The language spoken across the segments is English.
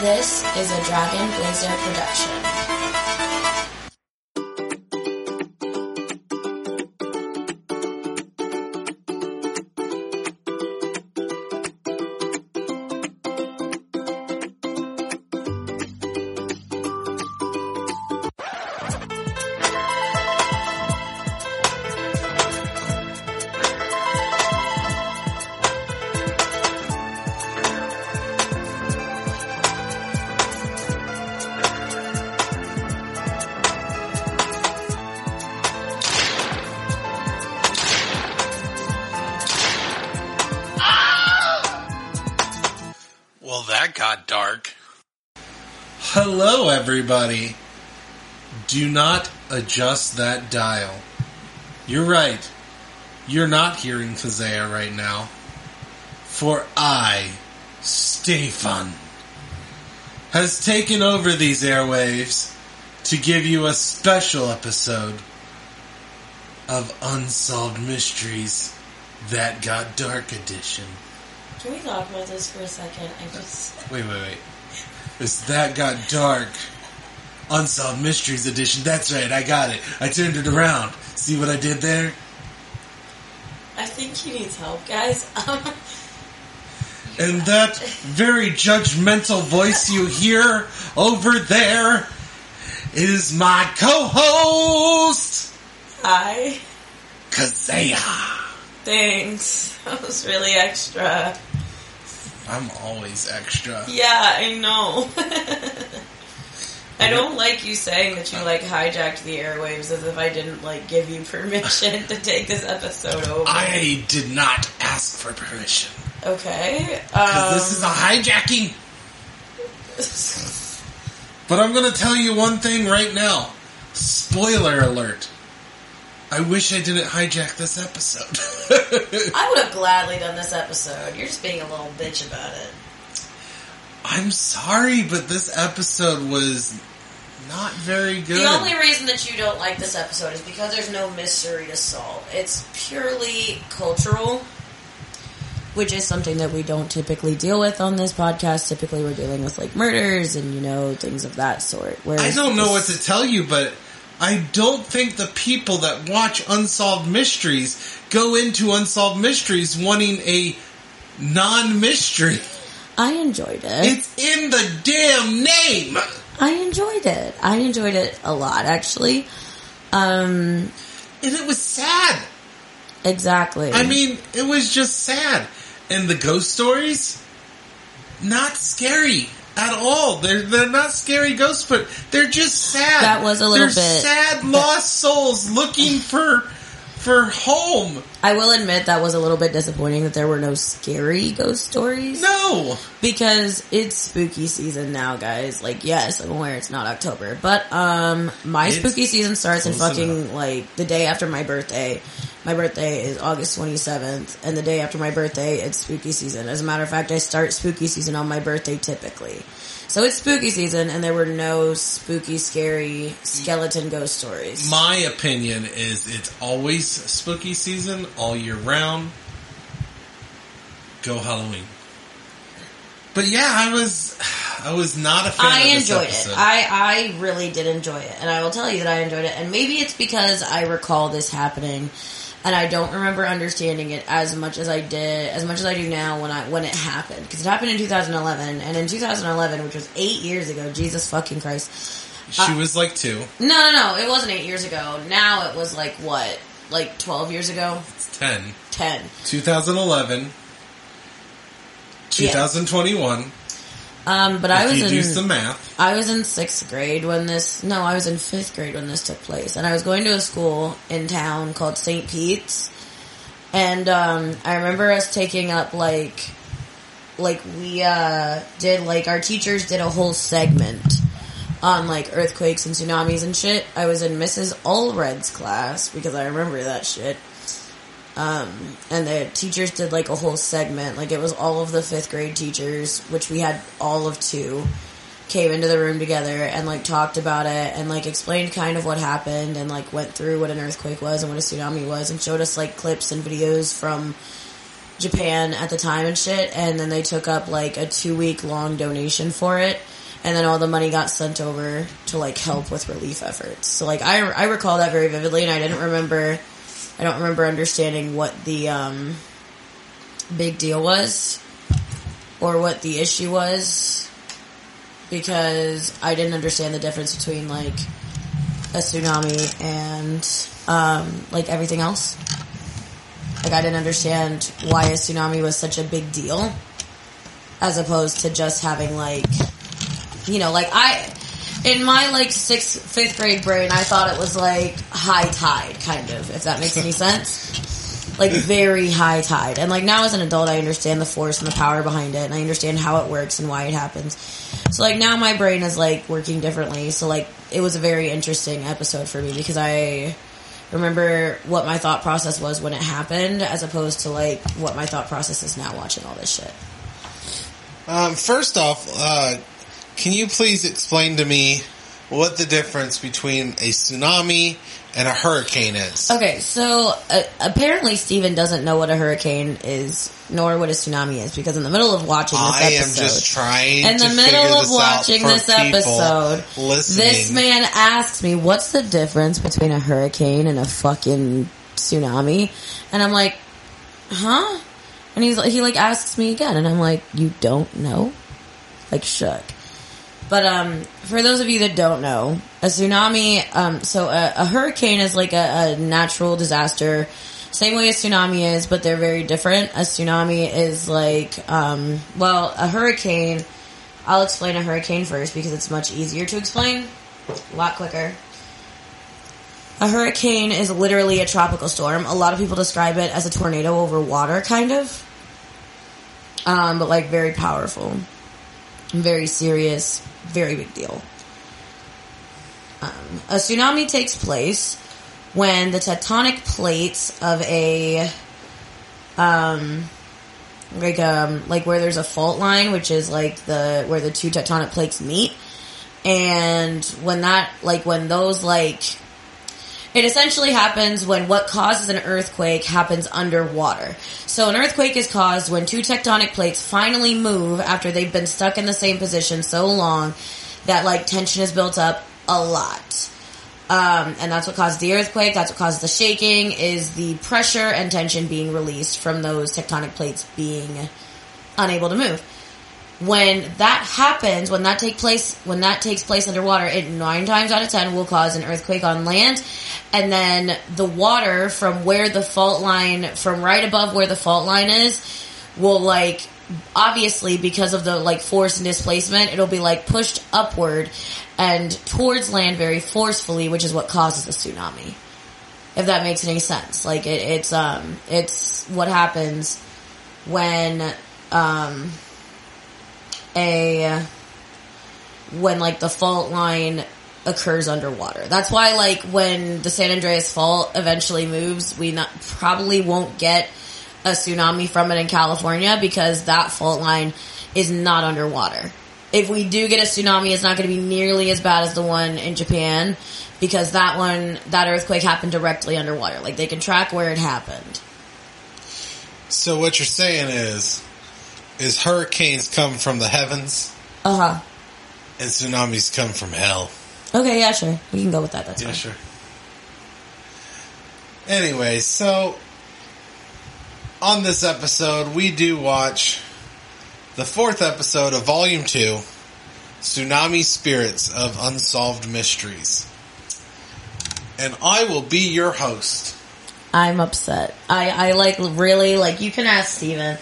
This is a Dragon Blazer production. Everybody. Do not adjust that dial. You're right. You're not hearing Kazea right now. For I, Stefan, has taken over these airwaves to give you a special episode of Unsolved Mysteries That Got Dark Edition. Can we talk about this for a second? I just. Wait, wait, wait. It's That Got Dark. Unsolved Mysteries Edition. That's right, I got it. I turned it around. See what I did there? I think he needs help, guys. Um, And that very judgmental voice you hear over there is my co-host, hi. Kazea. Thanks. That was really extra. I'm always extra. Yeah, I know. I don't like you saying that you like hijacked the airwaves as if I didn't like give you permission to take this episode over. I did not ask for permission. okay. Um, this is a hijacking. But I'm going to tell you one thing right now. Spoiler alert. I wish I didn't hijack this episode. I would have gladly done this episode. You're just being a little bitch about it. I'm sorry, but this episode was not very good. The only reason that you don't like this episode is because there's no mystery to solve. It's purely cultural, which is something that we don't typically deal with on this podcast. Typically, we're dealing with like murders and you know things of that sort. Whereas I don't know what to tell you, but I don't think the people that watch Unsolved Mysteries go into Unsolved Mysteries wanting a non-mystery. I enjoyed it. It's in the damn name. I enjoyed it. I enjoyed it a lot, actually. Um, And it was sad. exactly. I mean, it was just sad. And the ghost stories, not scary at all. They're they're not scary ghosts, but they're just sad. That was a little they're bit- sad lost souls looking for for home. I will admit that was a little bit disappointing that there were no scary ghost stories. No, because it's spooky season now, guys. Like, yes, I'm aware it's not October, but um, my It's spooky season starts in fucking enough. like the day after my birthday. My birthday is August 27th, and the day after my birthday, it's spooky season. As a matter of fact, I start spooky season on my birthday typically. So it's spooky season, and there were no spooky, scary skeleton ghost stories. my opinion is it's always spooky season all year round. Go Halloween. But yeah, I was I was not a fan. I enjoyed episode. it. I, I really did enjoy it. And I will tell you that I enjoyed it. And maybe it's because I recall this happening and I don't remember understanding it as much as I did, as much as I do now when I, when it happened. Because it happened in 2011. And in 2011, which was eight years ago, Jesus fucking Christ. she uh, was like two. No, no, no, it wasn't eight years ago. Now it was like what? Like 12 years ago? It's ten. 10. 2011, 2021. Um, but I if was you in, do some math, I was in sixth grade when this, no, I was in fifth grade when this took place. And I was going to a school in town called St. Pete's. And, um, I remember us taking up like, like we, uh, did like, our teachers did a whole segment on like earthquakes and tsunamis and shit. I was in Mrs. Allred's class because I remember that shit. Um, and the teachers did like a whole segment, like it was all of the fifth grade teachers, which we had all of two, came into the room together and like talked about it and like explained kind of what happened and like went through what an earthquake was and what a tsunami was and showed us like clips and videos from Japan at the time and shit. And then they took up like a two week long donation for it. and then all the money got sent over to like help with relief efforts. So like I I recall that very vividly, and I didn't remember. I don't remember understanding what the um, big deal was or what the issue was because I didn't understand the difference between like a tsunami and um, like everything else. Like I didn't understand why a tsunami was such a big deal as opposed to just having like you know like I in my like sixth fifth grade brain I thought it was like high tide kind of if that makes any sense. Like very high tide. And like now as an adult I understand the force and the power behind it and I understand how it works and why it happens. So like now my brain is like working differently. So like it was a very interesting episode for me because I remember what my thought process was when it happened as opposed to like what my thought process is now watching all this shit. Um, first off, uh, can you please explain to me what the difference between a tsunami and a hurricane is? Okay, so uh, apparently Steven doesn't know what a hurricane is, nor what a tsunami is, because in the middle of watching this episode. I am just trying in the middle of this watching this episode, listening. this man asks me, "What's the difference between a hurricane and a fucking tsunami?" And I'm like, "Huh?" And he's like, he like asks me again, and I'm like, "You don't know?" Like shook. But um, for those of you that don't know, a tsunami, um, so a, a hurricane is like a, a natural disaster, same way a tsunami is, but they're very different. A tsunami is like, um, well, a hurricane. I'll explain a hurricane first because it's much easier to explain, a lot quicker. A hurricane is literally a tropical storm. A lot of people describe it as a tornado over water, kind of, um, but like very powerful very serious, very big deal. Um, a tsunami takes place when the tectonic plates of a, um, like um, like where there's a fault line, which is like the where the two tectonic plates meet, and when that like when those like it essentially happens when what causes an earthquake happens underwater. So an earthquake is caused when two tectonic plates finally move after they've been stuck in the same position so long that like tension is built up a lot. Um, and that's what causes the earthquake. That's what causes the shaking is the pressure and tension being released from those tectonic plates being unable to move when that happens, when that take place, when that takes place underwater, it nine times out of ten will cause an earthquake on land, and then the water from where the fault line, from right above where the fault line is, will like obviously because of the like force and displacement, it'll be like pushed upward and towards land very forcefully, which is what causes a tsunami. If that makes any sense, like it, it's um, it's what happens when um a when like the fault line occurs underwater. That's why like when the San Andreas fault eventually moves, we not probably won't get a tsunami from it in California because that fault line is not underwater. If we do get a tsunami, it's not going to be nearly as bad as the one in Japan because that one, that earthquake happened directly underwater. Like they can track where it happened. So what you're saying is, is hurricanes come from the heavens Uh huh. and tsunamis come from hell. Okay, yeah, sure. We can go with that. That's Yeah, fine. sure. Anyway, so on this episode, we do watch the fourth episode of Volume 2 Tsunami Spirits of Unsolved Mysteries. And I will be your host. I'm upset. I, I like really like you can ask Steven.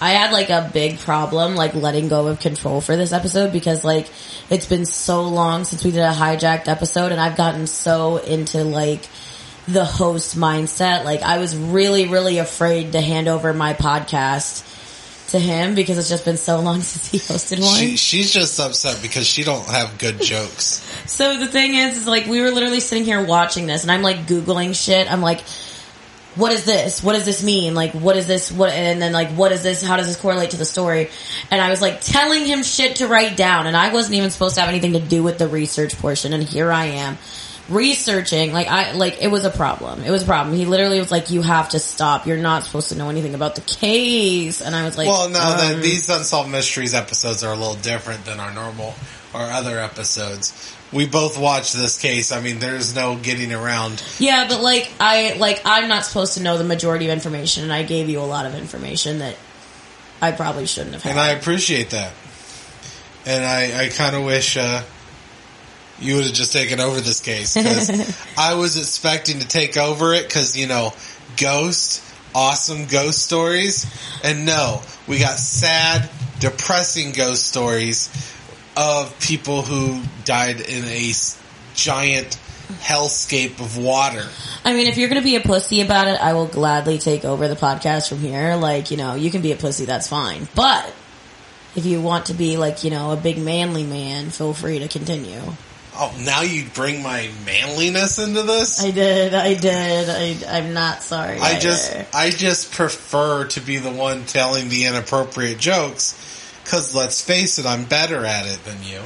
I had like a big problem like letting go of control for this episode because like it's been so long since we did a hijacked episode and I've gotten so into like the host mindset. Like I was really, really afraid to hand over my podcast to him because it's just been so long since he hosted one. She, she's just upset because she don't have good jokes. So the thing is, is like we were literally sitting here watching this, and I'm like googling shit. I'm like, what is this? What does this mean? Like, what is this? What? And then like, what is this? How does this correlate to the story? And I was like telling him shit to write down, and I wasn't even supposed to have anything to do with the research portion, and here I am researching like i like it was a problem it was a problem he literally was like you have to stop you're not supposed to know anything about the case and i was like well, no, um, that these Unsolved Mysteries episodes are a little different than our normal our other episodes. We both watched this case. I mean, there's no getting around. Yeah, but like I like I'm not supposed to know the majority of information, and I gave you a lot of information that I probably shouldn't have had. And I appreciate that. And I, I kind of wish uh, you would have just taken over this case because I was expecting to take over it because you know ghost, awesome ghost stories, and no, we got sad, depressing ghost stories of people who died in a giant hellscape of water. I mean, if you're gonna be a pussy about it, I will gladly take over the podcast from here. Like, you know, you can be a pussy, that's fine. But if you want to be like, you know, a big manly man, feel free to continue. Oh, now you bring my manliness into this? I did, I did. I, I'm not sorry. I just. I just prefer to be the one telling the inappropriate jokes cuz let's face it I'm better at it than you.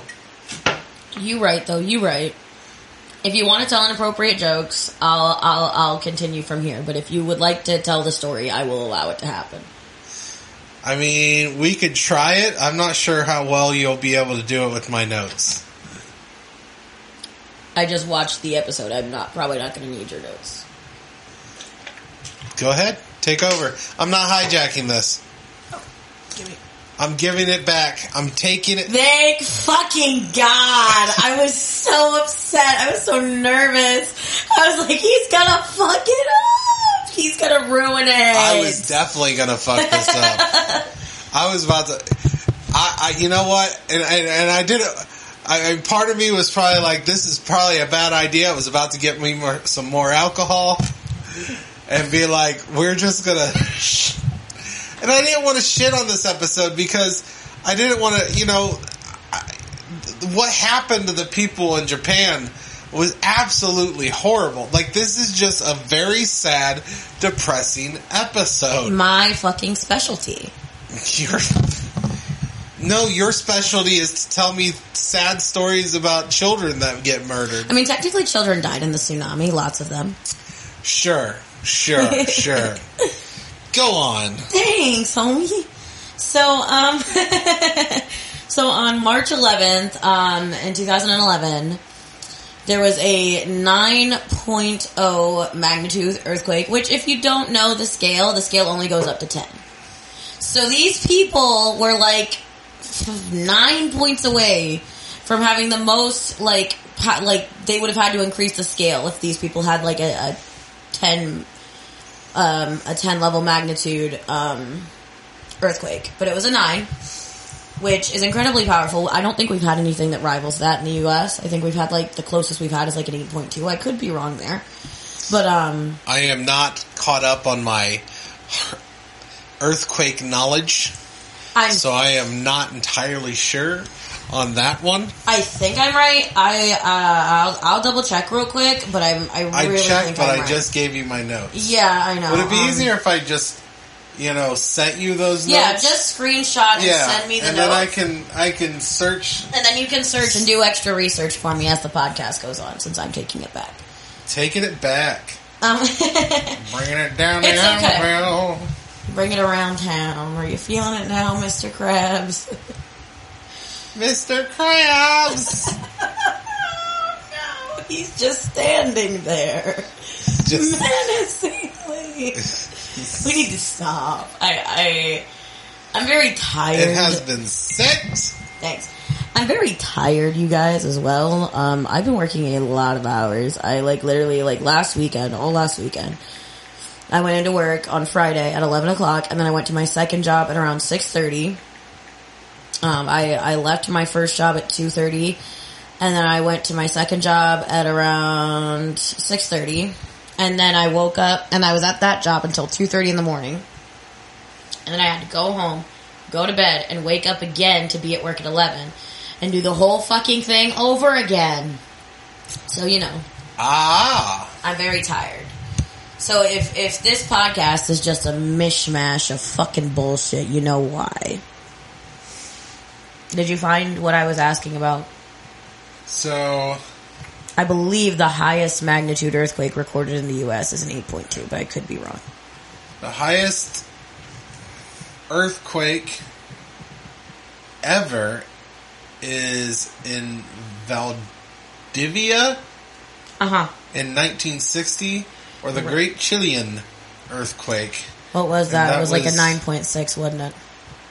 You right though. You right. If you want to tell inappropriate jokes, I'll I'll I'll continue from here. But if you would like to tell the story, I will allow it to happen. I mean, we could try it. I'm not sure how well you'll be able to do it with my notes. I just watched the episode. I'm not probably not going to need your notes. Go ahead. Take over. I'm not hijacking this. I'm giving it back. I'm taking it. Thank fucking God! I was so upset. I was so nervous. I was like, he's gonna fuck it up. He's gonna ruin it. I was definitely gonna fuck this up. I was about to. I, I you know what? And and, and I did it. I, and part of me was probably like, this is probably a bad idea. I was about to get me more, some more alcohol and be like, we're just gonna. And I didn't want to shit on this episode because I didn't want to, you know, I, what happened to the people in Japan was absolutely horrible. Like this is just a very sad, depressing episode. my fucking specialty. Your no, your specialty is to tell me sad stories about children that get murdered. I mean, technically, children died in the tsunami. Lots of them. Sure, sure, sure. Go on. Thanks, homie. So, um, so on March 11th, um, in 2011, there was a 9.0 magnitude earthquake, which if you don't know the scale, the scale only goes up to 10. So these people were like nine points away from having the most, like, like, they would have had to increase the scale if these people had like a, a 10 um, a 10 level magnitude um, earthquake, but it was a 9, which is incredibly powerful. I don't think we've had anything that rivals that in the US. I think we've had like the closest we've had is like an 8.2. I could be wrong there. But um I am not caught up on my earthquake knowledge, I'm so I am not entirely sure on that one. I think I'm right. I uh I'll, I'll double check real quick, but I'm I I really checked, think but I right. just gave you my notes. Yeah, I know. Would it be um, easier if I just, you know, sent you those notes? Yeah, just screenshot and yeah, send me the and notes. then I can I can search. and then you can search and do extra research for me as the podcast goes on since I'm taking it back. Taking it back, Um bringing it down the okay. Bring it around town. Are you feeling it now, Mr. Krabs? Mr. Krabs. no, he's just standing there. Just Menacingly. we need to stop. I, I, I'm very tired. it has been set. Thanks. I'm very tired, you guys, as well. Um, I've been working a lot of hours. I like literally like last weekend, all last weekend. I went into work on Friday at 11 o'clock, and then I went to my second job at around 6:30. Um, I I left my first job at 2:30, and then I went to my second job at around 6:30, and then I woke up and I was at that job until 2:30 in the morning, and then I had to go home, go to bed, and wake up again to be at work at 11, and do the whole fucking thing over again. So you know, Ah, I'm very tired. So if if this podcast is just a mishmash of fucking bullshit, you know why. Did you find what I was asking about? so I believe the highest magnitude earthquake recorded in the US is an 8.2, but I could be wrong. the highest earthquake ever is in Valdivia Uh huh. in 1960, or the Great Chilean earthquake. What was that? that it was, like a 9.6, wasn't it?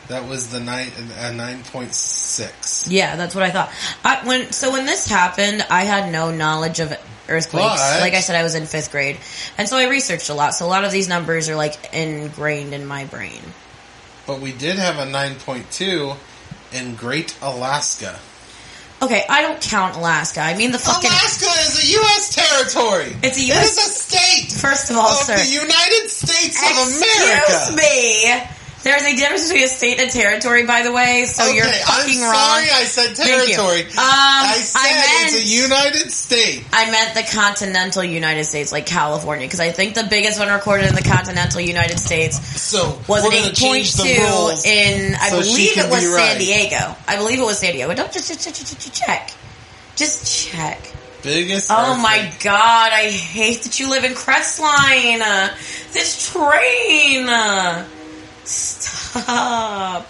That was the nine a 9.6. Yeah, that's what I thought. I, when so when this happened, I had no knowledge of earthquakes. But- like I said, I was in fifth grade, and so I researched a lot. So a lot of these numbers are like ingrained in my brain. But we did have a 9.2 in Great Alaska. Okay, I don't count Alaska. I mean the fucking. Alaska is a U.S. territory. It's a It US is a state First of all, of sir, the United States of America. excuse me. There's a difference between a state and territory, by the way. So okay, you're fucking I'm wrong. sorry I said territory. Um, I said I it's a United State. I meant the continental United States, like California, because I think the biggest one recorded in the continental United States So was an going to eight change point the two in I so believe it was be San right. Diego. I believe it was San Diego. Don't just, just, just, just check. Just check. Biggest. Oh my god, I hate that you live in Crestline. Uh, this train. Uh, stop.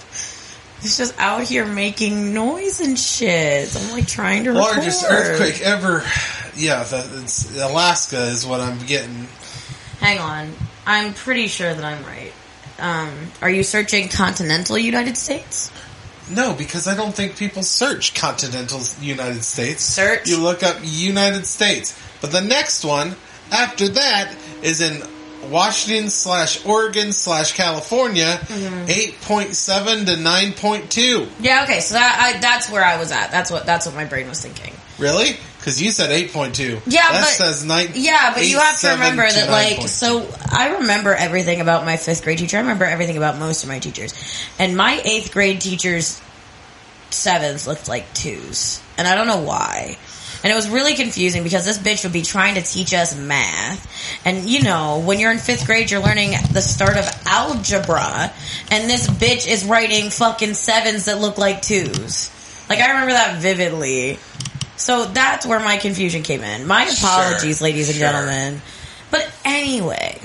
It's just out here making noise and shit. I'm like trying to record. Largest earthquake ever. Yeah, the, it's, Alaska is what I'm getting. Hang on. I'm pretty sure that I'm right. Um, are you searching continental United States? No, because I don't think people search continental United States. Search? You look up United States. But the next one after that is in Washington slash Oregon slash California, Mm-hmm. 8.7 to 9.2. Yeah, okay, so that I, that's where I was at. That's what that's what my brain was thinking. Really? Because you said 8.2. Yeah, that but- says 9. Yeah, but you have to 8.7 remember that, like, 9.2. so I remember everything about my fifth grade teacher. I remember everything about most of my teachers, and my eighth grade teachers' sevens looked like twos, and I don't know why. And it was really confusing because this bitch would be trying to teach us math. And you know, when you're in fifth grade, you're learning the start of algebra. And this bitch is writing fucking sevens that look like twos. Like, I remember that vividly. So that's where my confusion came in. My apologies, Sure, ladies and sure. gentlemen. But anyway.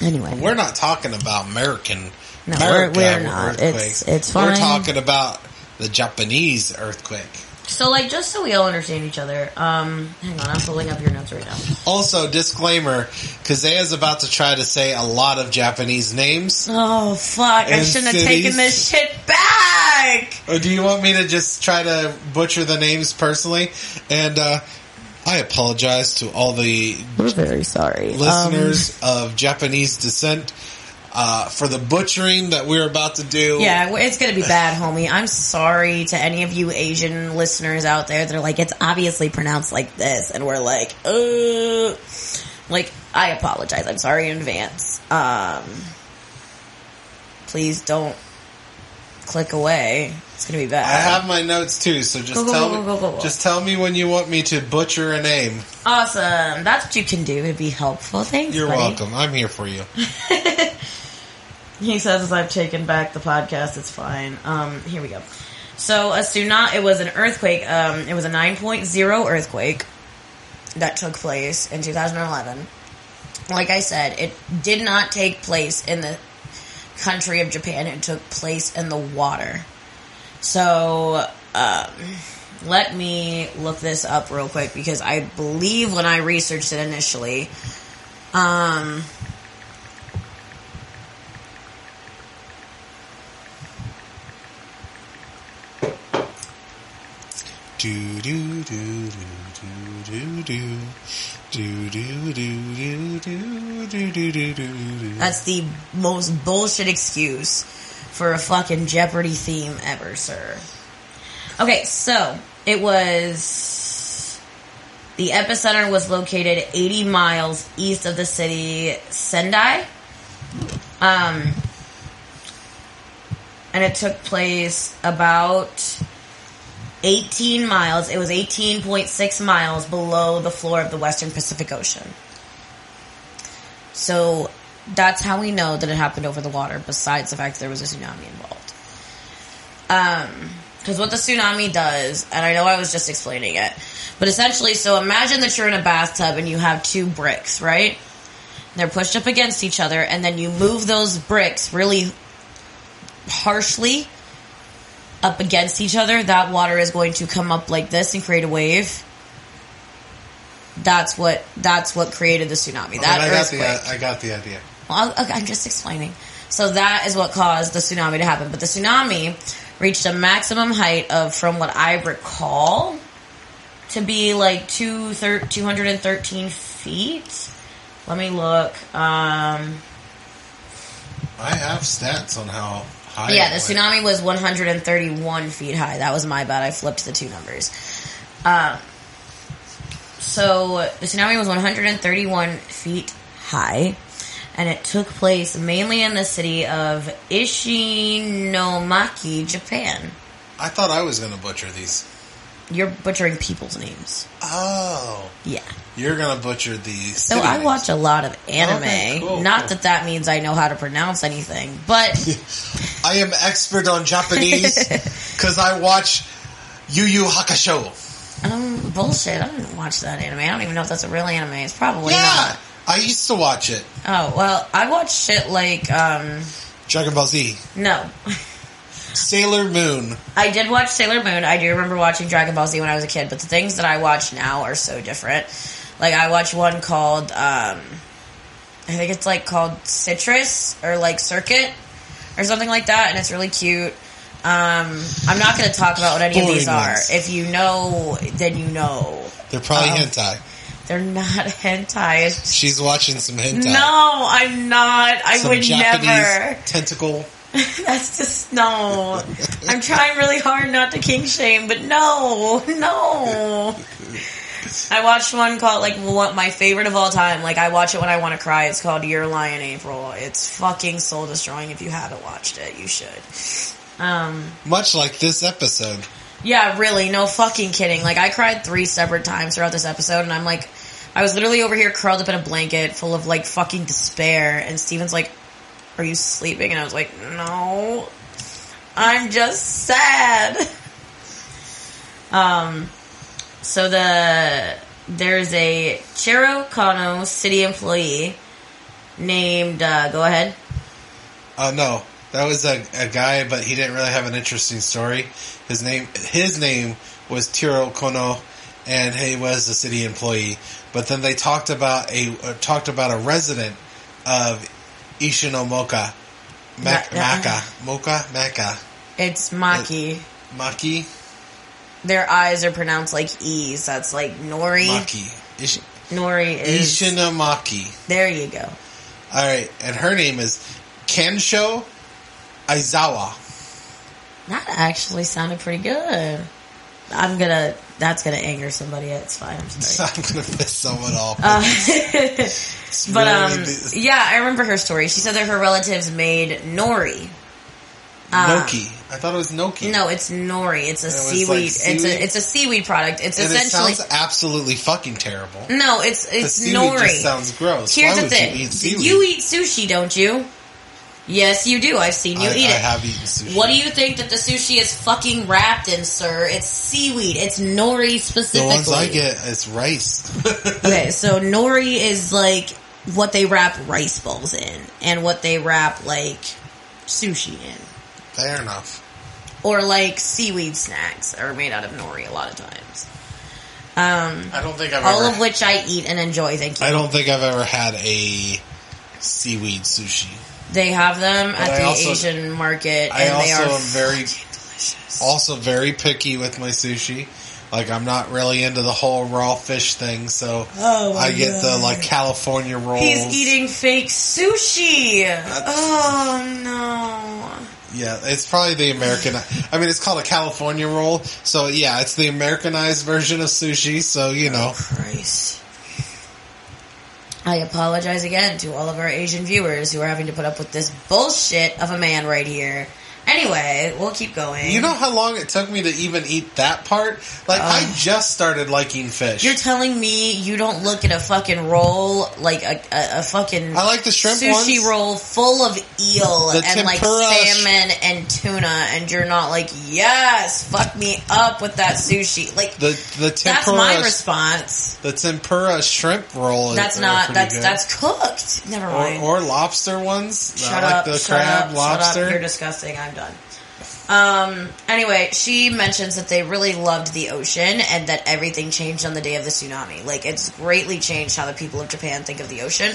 Anyway. We're not talking about American. No, America we're- we're not. earthquakes. It's- it's We're talking about the Japanese earthquake. So, like, just so we all understand each other, um, hang on, I'm pulling up your notes right now. Also, disclaimer: Kazea's about to try to say a lot of Japanese names. Oh, fuck. I And shouldn't have cities. taken this shit back! Or do you want me to just try to butcher the names personally? And uh, I apologize to all the We're very sorry. listeners of Japanese descent uh, for the butchering that we're about to do. Yeah, it's gonna be bad, homie. I'm sorry to any of you Asian listeners out there that are like, it's obviously pronounced like this, and we're like, uh, like, I apologize. I'm sorry in advance. Um, please don't click away. It's gonna be bad. I have my notes too, so just Go, go, tell go, me. Just tell me when you want me to butcher a name. awesome. That's what you can do to be helpful. Thanks. You're buddy. welcome. I'm here for you. He says as I've taken back the podcast, it's fine. Um, here we go. So a tsunami, it was an earthquake, um, it was a 9.0 earthquake that took place in 2011. Like I said, it did not take place in the country of Japan, it took place in the water. So, um, let me look this up real quick because I believe when I researched it initially, um, Do do do do do do do do do do do do do do do. That's the most bullshit excuse for a fucking Jeopardy theme ever, sir. Okay, so it was the epicenter was located 80 miles east of the city Sendai. Um and it took place about 18 miles. It was 18.6 miles below the floor of the Western Pacific Ocean. So that's how we know that it happened over the water, besides the fact that there was a tsunami involved. Um, because what the tsunami does, and I know I was just explaining it, but essentially, so imagine that you're in a bathtub and you have two bricks, right? They're pushed up against each other, and then you move those bricks really harshly up against each other, that water is going to come up like this and create a wave. That's what that's what created the tsunami. That I got earthquake. the I got the idea. Well, okay, I'm just explaining. So that is what caused the tsunami to happen. But the tsunami reached a maximum height of, from what I recall, to be like two thir- 213 feet. Let me look. Um, I have stats on how high. yeah, the tsunami was 131 feet high. That was my bad. I flipped the two numbers. Um, so the tsunami was 131 feet high, and it took place mainly in the city of Ishinomaki, Japan. I thought I was going to butcher these. You're butchering people's names. Oh, Yeah. you're going to butcher these. So I watch a lot of anime. Okay, cool, Not cool. that that means I know how to pronounce anything, but I am expert on Japanese because I watch Yu Yu Hakusho. um, bullshit. I didn't watch that anime. I don't even know if that's a real anime. It's probably Yeah, not. I used to watch it. Oh well, I watch shit like um Dragon Ball Z, no. Sailor Moon. I did watch Sailor Moon. I do remember watching Dragon Ball Z when I was a kid, but the things that I watch now are so different. Like I watch one called um I think it's like called Citrus or like Circuit or something like that, and it's really cute. Um, I'm not going to talk about what any of these are. ones. If you know, then you know. They're probably Oh. hentai. They're not hentai. She's watching some hentai. no, I'm not. I some would Japanese never. tentacle. That's just no. I'm trying really hard not to king shame, but no, no. I watched one called like one, my favorite of all time. Like I watch it when I want to cry. It's called Your Lie in April. It's fucking soul destroying. If you haven't watched it, you should. Um, Much like this episode. yeah, really, no fucking kidding. Like I cried three separate times throughout this episode, and I'm like, I was literally over here curled up in a blanket, full of like fucking despair. And Steven's like, "Are you sleeping?" And I was like, "No, I'm just sad." Um, so the there's a Chiro Kano city employee named. Uh, go ahead. Uh, no, that was a, a guy, but he didn't really have an interesting story. His name, his name was Tiro Kono, and he was a city employee. But then they talked about a uh, talked about a resident of Ishinomoka, Mak- Ma- Maka, Moka, Maka, It's Maki. Maki, Their eyes are pronounced like E's. That's like Nori. Maki, Ish- Nori is. Ishinomaki. There you go. All right, and her name is Kensho Aizawa. That actually sounded pretty good. I'm gonna. That's gonna anger somebody. It's fine. I'm sorry. I'm gonna piss someone off. Uh, but um, yeah, I remember her story. She said that her relatives made nori. Uh, Noki. I thought it was Noki. No, it's nori. It's a was seaweed. like It's a it's a seaweed product. It's and it essentially sounds absolutely fucking terrible. no. It's it's seaweed nori. sounds gross. Here's Why the thing: You eat, seaweed? you eat sushi, don't you? Yes, you do. I've seen you I, eat I it. have eaten sushi. What do you think that the sushi is fucking wrapped in, sir? It's seaweed. It's nori The specifically. ones I get is rice. Okay, so nori is like what they wrap rice balls in, and what they wrap like sushi in, Fair enough. or like seaweed snacks are made out of nori a lot of times. Um, I don't think I've all ever. of which I eat and enjoy. Thank you. I don't think I've ever had a seaweed sushi. They have them But at I the also- Asian market, I and they also are am very- delicious. Also, very picky with my sushi. Like I'm not really into the whole raw fish thing, so Oh I get the like California rolls. He's eating fake sushi. Oh no. Yeah, it's probably the American. I mean, it's called a California roll, so yeah, it's the Americanized version of sushi. So you oh, know, Christ. I apologize again to all of our Asian viewers who are having to put up with this bullshit of a man right here. Anyway, we'll keep going. you know how long it took me to even eat that part. Like I uh. just started liking fish. You're telling me you don't look at a fucking roll like a, a, a fucking I like the shrimp sushi ones. roll full of eel The and like tempura sh- salmon and tuna, and you're not like, yes, fuck me up with that sushi. Like the the that's tempura my response. the tempura shrimp roll. is- That's are not pretty that's good. that's cooked. Never or, mind. or lobster ones. Shut I like up! the shut crab up! lobster. Shut up! You're disgusting. I'm done. Um, anyway, she mentions that they really loved the ocean and that everything changed on the day of the tsunami. Like, it's greatly changed how the people of Japan think of the ocean.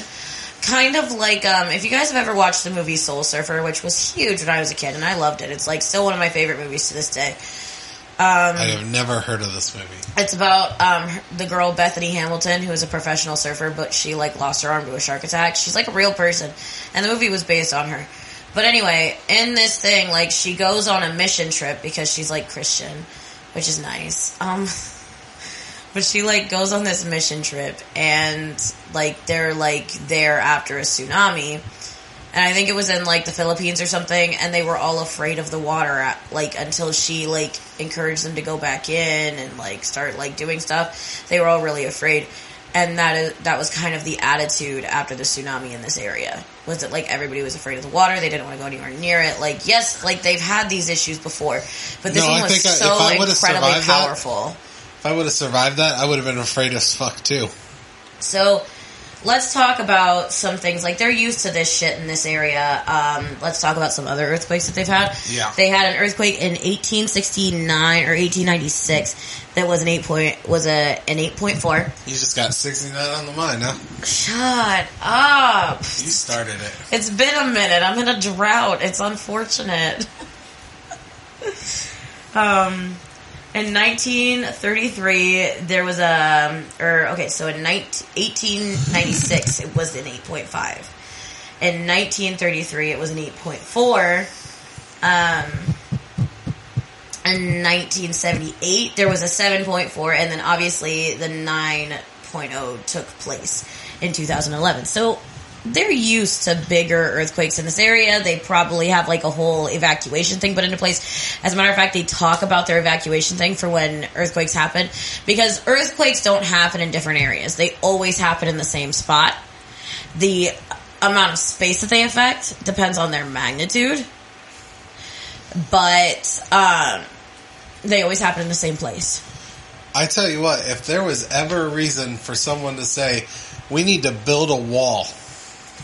Kind of like, um, if you guys have ever watched the movie Soul Surfer, which was huge when I was a kid, and I loved it. It's like still one of my favorite movies to this day. Um, I have never heard of this movie. It's about um, the girl Bethany Hamilton, who is a professional surfer, but she like lost her arm to a shark attack. She's like a real person, and the movie was based on her. But anyway, in this thing, like she goes on a mission trip because she's like Christian, which is nice. Um, but she like goes on this mission trip, and like they're like there after a tsunami. And I think it was in like the Philippines or something, and they were all afraid of the water, at, like until she like encouraged them to go back in and like start like doing stuff. They were all really afraid, and that is that was kind of the attitude after the tsunami in this area. Was that like everybody was afraid of the water? They didn't want to go anywhere near it. Like yes, like they've had these issues before, but this No, one I was so if I incredibly survived that- powerful. If I would have survived that, I would have been afraid as fuck too. So let's talk about some things. Like they're used to this shit in this area. Um, let's talk about some other earthquakes that they've had. Yeah. They had an earthquake in 1869 or 1896 that was an eight point was a an 8.4. You just got 69 on the mind, huh? Shut up! You started it. It's been a minute. I'm in a drought. It's unfortunate. um, in 1933, there was a, or okay, so in 19, 1896, it was an 8.5. In 1933, it was an 8.4. Um, in 1978, there was a 7.4, and then obviously the 9.0 took place in 2011. So they're used to bigger earthquakes in this area. They probably have like a whole evacuation thing put into place. As a matter of fact, they talk about their evacuation thing for when earthquakes happen because earthquakes don't happen in different areas. They always happen in the same spot. The amount of space that they affect depends on their magnitude, but um, they always happen in the same place. I tell you what, if there was ever a reason for someone to say, we need to build a wall.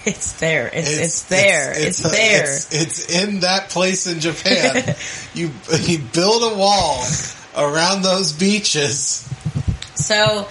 It's there. It's, it's, there. It's, there. It's, it's in that place in Japan. you you build a wall around those beaches, so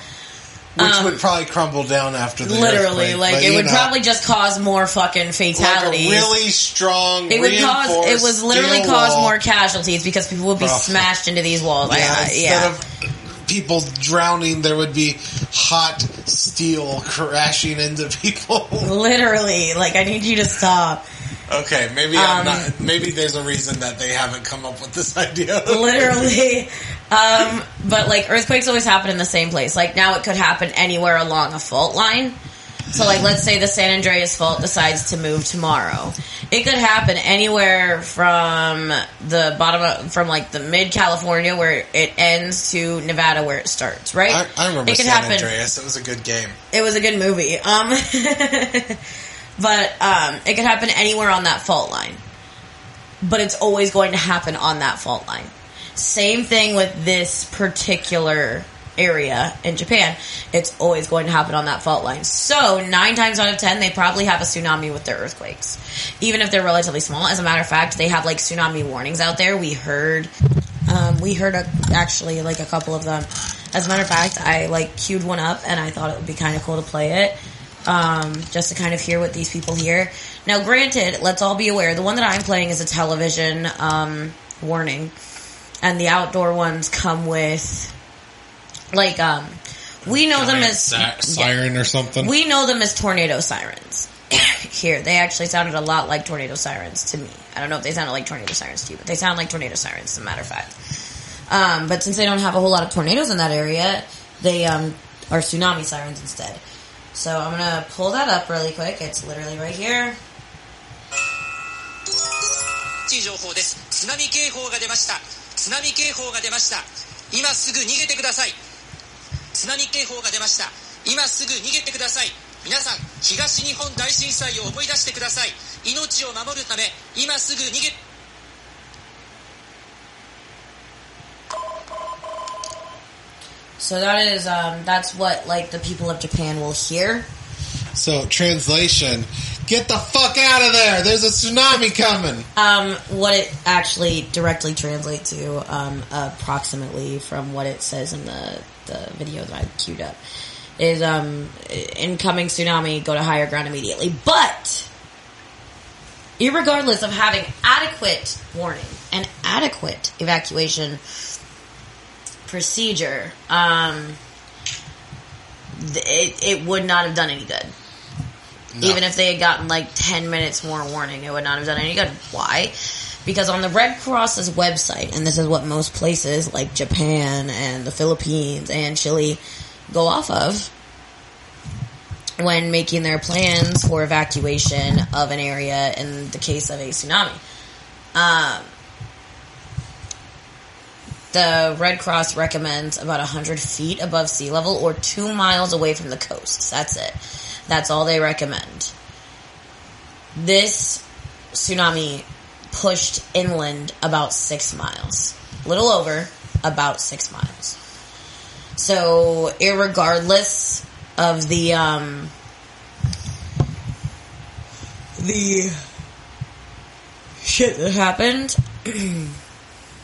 which Um, would probably crumble down after the literally, like but, it would know, probably just cause more fucking like fatalities. a really strong. it would cause. It was literally cause wall. more casualties because people would be smashed into these walls. Yeah, I- yeah. of people drowning, there would be hot steel crashing into people. literally, like I need you to stop. okay, maybe Um, I'm not. Maybe there's a reason that they haven't come up with this idea. literally. Um, but like earthquakes always happen in the same place. Like now it could happen anywhere along a fault line. So like let's say the San Andreas fault decides to move tomorrow. It could happen anywhere from the bottom of, from like the mid California where it ends to Nevada where it starts, right? I, I remember it could San happen Andreas. It was a good game. it was a good movie. Um, but um, it could happen anywhere on that fault line. But it's always going to happen on that fault line. Same thing with this particular area in Japan. It's always going to happen on that fault line. So nine times out of ten, they probably have a tsunami with their earthquakes, even if they're relatively small. As a matter of fact, they have like tsunami warnings out there. We heard, um, we heard a, actually like a couple of them. As a matter of fact, I like queued one up and I thought it would be kind of cool to play it. Um, just to kind of hear what these people hear. Now, granted, let's all be aware, the one that I'm playing is a television, um, warning. And the outdoor ones come with, like, um, we know them Giant as, si- yeah. siren or something. we know them as tornado sirens. Here, they actually sounded a lot like tornado sirens to me. I don't know if they sounded like tornado sirens to you, but they sound like tornado sirens, as a matter of fact. Um, but since they don't have a whole lot of tornadoes in that area, they um, are tsunami sirens instead. So I'm gonna pull that up really quick. It's literally right here. い情報です津波警報が出ました津波警報が出ました今すぐ逃げてください 津波警報が出ました今すぐ逃げてください皆さん東日本大震災を思い出してください命を守るため今すぐ逃げ So that is um, that's what like the people of Japan will hear. So, translation: Get the fuck out of there! There's a tsunami coming! Um, what it actually directly translates to, um, approximately from what it says in the, the video that I queued up, is um, incoming tsunami, go to higher ground immediately. But, irregardless of having adequate warning and adequate evacuation procedure, um, it, it would not have done any good. No. Even if they had gotten like 10 minutes more warning, it would not have done any good. Why? Because on the Red Cross's website, and this is what most places like Japan and the Philippines and Chile go off of when making their plans for evacuation of an area in the case of a tsunami. Um, the Red Cross recommends about 100 feet above sea level or two miles away from the coast. That's it. That's all they recommend. This tsunami pushed inland about six miles. A little over about six miles. So, irregardless of the, um, the shit that happened,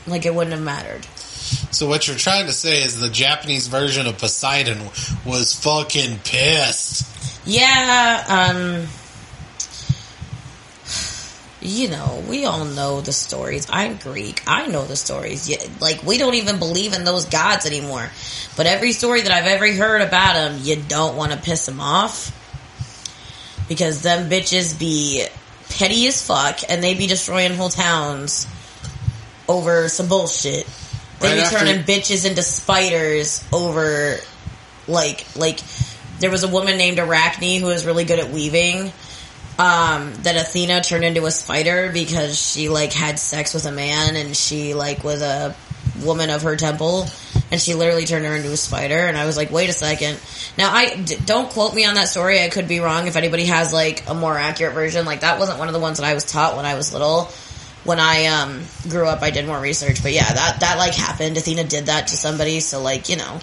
like it wouldn't have mattered. So what you're trying to say is the Japanese version of Poseidon was fucking pissed. Yeah, um, you know, we all know the stories. I'm Greek. I know the stories. Like, we don't even believe in those gods anymore. But every story that I've ever heard about them, you don't want to piss them off. Because them bitches be petty as fuck and they be destroying whole towns over some bullshit. They Right be after- turning bitches into spiders over, like, like, there was a woman named Arachne who was really good at weaving. Um, that Athena turned into a spider because she like had sex with a man and she like was a woman of her temple and she literally turned her into a spider and I was like, wait a second. Now I d- don't quote me on that story. I could be wrong. If anybody has like a more accurate version, like that wasn't one of the ones that I was taught when I was little. When I um grew up, I did more research, but yeah, that that like happened. Athena did that to somebody, so like you know,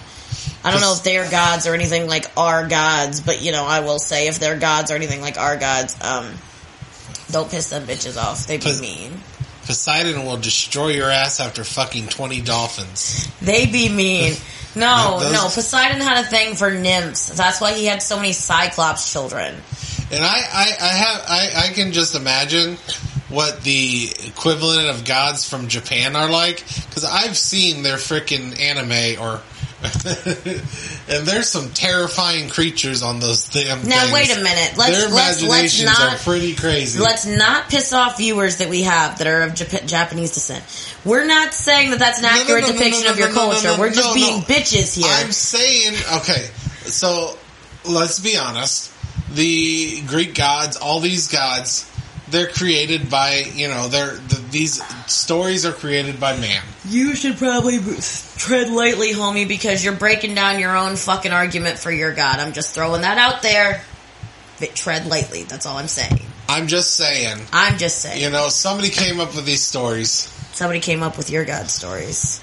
I don't know if they're gods or anything like our gods, but you know, I will say if they're gods or anything like our gods, um, don't piss them bitches off. They be mean. Poseidon will destroy your ass after fucking 20 dolphins. They be mean. No, Those- no. Poseidon had a thing for nymphs. That's why he had so many Cyclops children. And I, I, I have, I, I can just imagine what the equivalent of gods from Japan are like. Cause I've seen their freaking anime or, and there's some terrifying creatures on those damn Now things. wait a minute. Let's their let's let's imaginations not are pretty crazy. let's not piss off viewers that we have that are of Jap- Japanese descent. We're not saying that that's an accurate no, no, depiction no, of your culture. We're just being bitches here. I'm saying, okay, so let's be honest. The Greek gods, all these gods, they're created by, you know, they're, the, these stories are created by man. You should probably tread lightly, homie, because you're breaking down your own fucking argument for your god. I'm just throwing that out there. But tread lightly. That's all I'm saying. I'm just saying, I'm just saying. you know, somebody came up with these stories. Somebody came up with your god stories.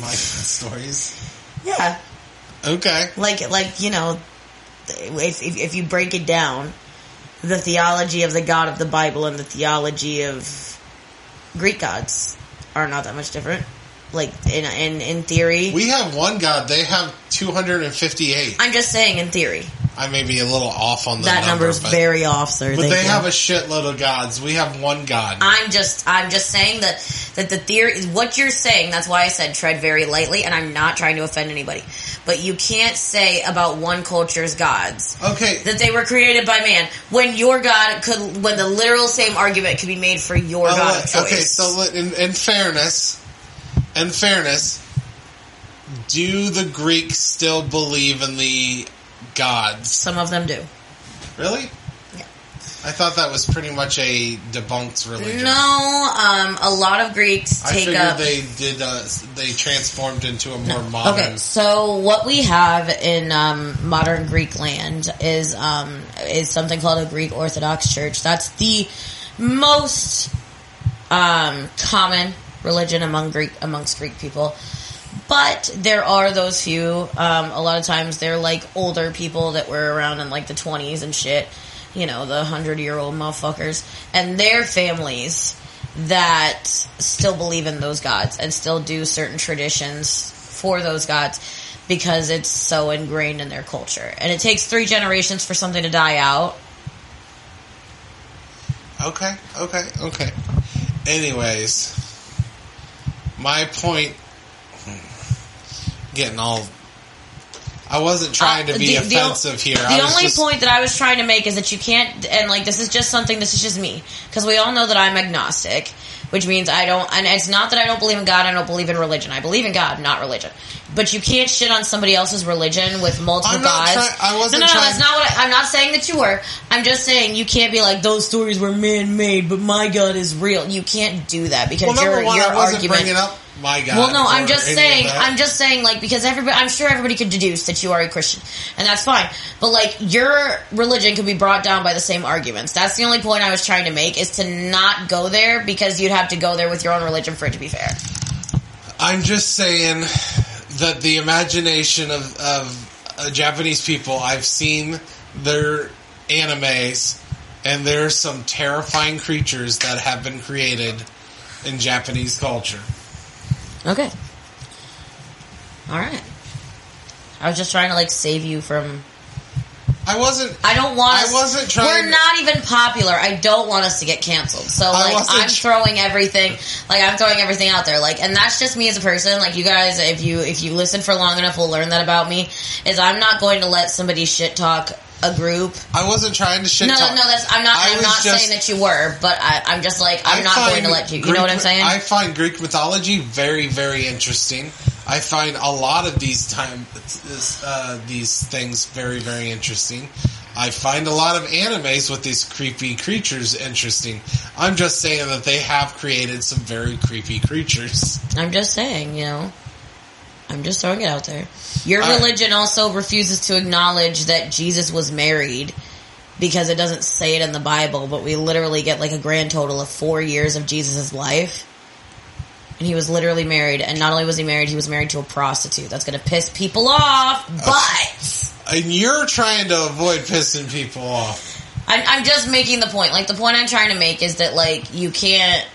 My stories. Yeah, Okay. like like you know, if if, if you break it down, the theology of the God of the Bible and the theology of Greek gods are not that much different. Like in in in theory, We have one god, they have 258. I'm just saying in theory I may be a little off on the that number, number is but, very off, sir. but they you. have a shitload of gods. We have one god. I'm just I'm just saying that that the theory what you're saying that's why I said tread very lightly and I'm not trying to offend anybody. But you can't say about one culture's gods Okay, that they were created by man when your god could when the literal same argument could be made for your god. Okay, so in, in fairness, in fairness, do the Greeks still believe in the gods? some of them do. Really? Yeah. I thought that was pretty much a debunked religion. No, um, a lot of Greeks I take up. they did. Uh, they transformed into a more modern. Okay, so what we have in um, modern Greek land is um, is something called a Greek Orthodox Church. That's the most um, common religion among Greek amongst Greek people. But there are those few. Um, a lot of times they're like older people that were around in like the twenties and shit, you know, the hundred year old motherfuckers and their families that still believe in those gods and still do certain traditions for those gods because it's so ingrained in their culture. And it takes three generations for something to die out. Okay, okay, okay. Anyways, my point. Getting all. I wasn't trying to Uh, be the- the offensive here. The I was only just, point that I was trying to make is that you can't, and like this is just something. This is just me because we all know that I'm agnostic, which means I don't. And it's not that I don't believe in God. I don't believe in religion. I believe in God, not religion. But you can't shit on somebody else's religion with multiple I'm not gods. try- I wasn't no, no, no. That's not what I, I'm not saying that you were. I'm just saying you can't be like those stories were man made, but my God is real. You can't do that because Well, your one, your I wasn't argument. bringing up my God. Well, no, I'm just saying. I'm just saying, like, because everybody, I'm sure everybody could deduce that you are a Christian, and that's fine. But like, your religion could be brought down by the same arguments. That's the only point I was trying to make is to not go there because you'd have to go there with your own religion for it to be fair. I'm just saying that the imagination of, of uh, Japanese people, I've seen their animes, and there are some terrifying creatures that have been created in Japanese culture. Okay. All right. I was just trying to like save you from. I wasn't. I don't want. I wasn't trying We're to- not even popular. I don't want us to get canceled. So like, I'm throwing everything. Like I'm throwing everything out there. Like, and that's just me as a person. Like you guys, if you if you listen for long enough, will learn that about me. Is I'm not going to let somebody shit talk a group. I wasn't trying to shit No, talk. no, that's I'm not. I I'm not just- saying that you were, but I, I'm just like I'm I not going to let you. You know what I'm saying? I find Greek mythology very, very interesting. I find a lot of these time uh, these things very, very interesting. I find a lot of animes with these creepy creatures interesting. I'm just saying that they have created some very creepy creatures. I'm just saying, you know. I'm just throwing it out there. Your All right. religion also refuses to acknowledge that Jesus was married because it doesn't say it in the Bible, but we literally get like a grand total of four years of Jesus' life. And he was literally married, and not only was he married, he was married to a prostitute. That's gonna piss people off, uh, but And you're trying to avoid pissing people off. I'm, I'm just making the point. Like the point I'm trying to make is that like you can't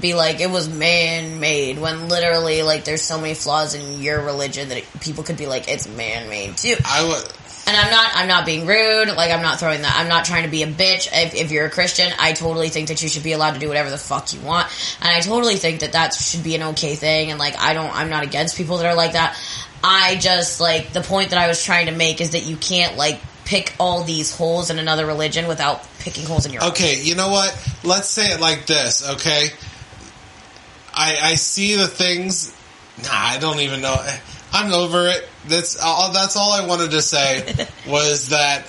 be like it was man made when literally like there's so many flaws in your religion that it, people could be like it's man made too. I would. And I'm not I'm not being rude. Like I'm not throwing that. I'm not trying to be a bitch. If, if you're a Christian, I totally think that you should be allowed to do whatever the fuck you want. And I totally think that that should be an okay thing. And like I don't I'm not against people that are like that. I just like the point that I was trying to make is that you can't like pick all these holes in another religion without picking holes in your own. Okay, you know what? Let's say it like this, okay? I I see the things. Nah, I don't even know. I'm over it. That's all. That's all I wanted to say was that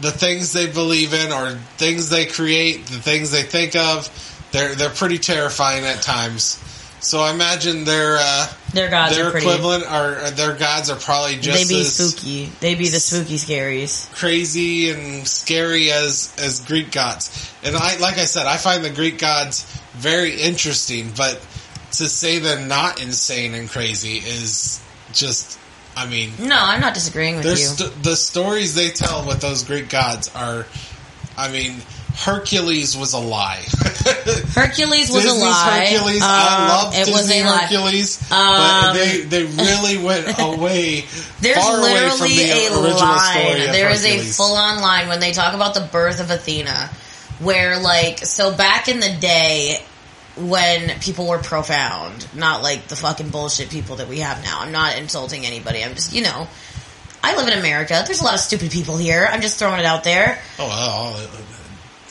the things they believe in or things they create, the things they think of, they're they're pretty terrifying at times. So I imagine their uh, Their gods their are pretty. equivalent are their gods are probably just they be as spooky. They be the spooky scaries. crazy and scary as as Greek gods. And I like I said, I find the Greek gods very interesting, but to say they're not insane and crazy is just I mean, No, I'm not disagreeing with you. st- the stories they tell with those Greek gods are I mean, Hercules was a lie. Hercules was Disney's a lie. Hercules. Um, I love it Disney was. Hercules, Um, but they they really went away There's far away from literally the a line. There is a full on line when they talk about the birth of Athena, where like so back in the day when people were profound, not like the fucking bullshit people that we have now. I'm not insulting anybody. I'm just you know. I live in America. There's a lot of stupid people here. I'm just throwing it out there. Oh, well, uh,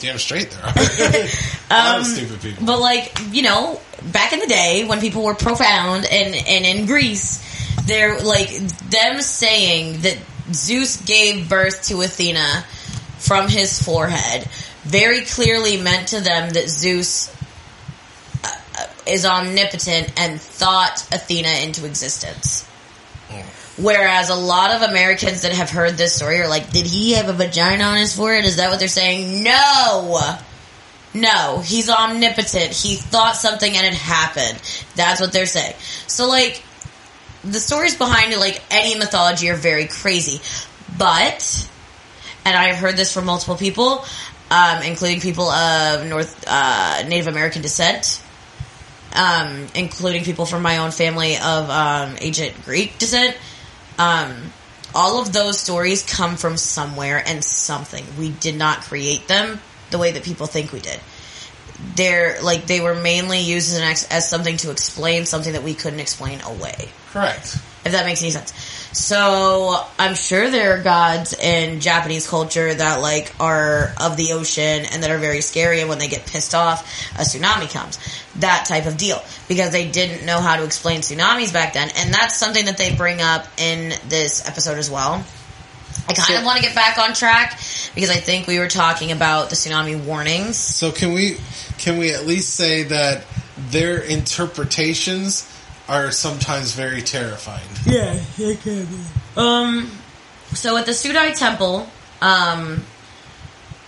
damn straight there are. a lot of stupid people. Um, But like, you know, back in the day when people were profound and and in Greece, they're like them saying that Zeus gave birth to Athena from his forehead very clearly meant to them that Zeus is omnipotent and thought Athena into existence. Whereas a lot of Americans that have heard this story are like, did he have a vagina on his forehead? Is that what they're saying? No! No, he's omnipotent. He thought something and it happened. That's what they're saying. So like, the stories behind it, like any mythology are very crazy. But, and I've heard this from multiple people, um, including people of North uh, Native American descent, um, including people from my own family of um, ancient Greek descent. Um, all of those stories come from somewhere and something. We did not create them the way that people think we did. They're like they were mainly used as, an ex- as something to explain something that we couldn't explain away Correct. if that makes any sense. So I'm sure there are gods in Japanese culture that like are of the ocean and that are very scary and when they get pissed off, a tsunami comes. That type of deal. Because they didn't know how to explain tsunamis back then. And that's something that they bring up in this episode as well. I kind So- of want to get back on track because I think we were talking about the tsunami warnings. So can we can we at least say that their interpretations are sometimes very terrifying? Yeah, it can be. Um, so at the Sudai Temple, um,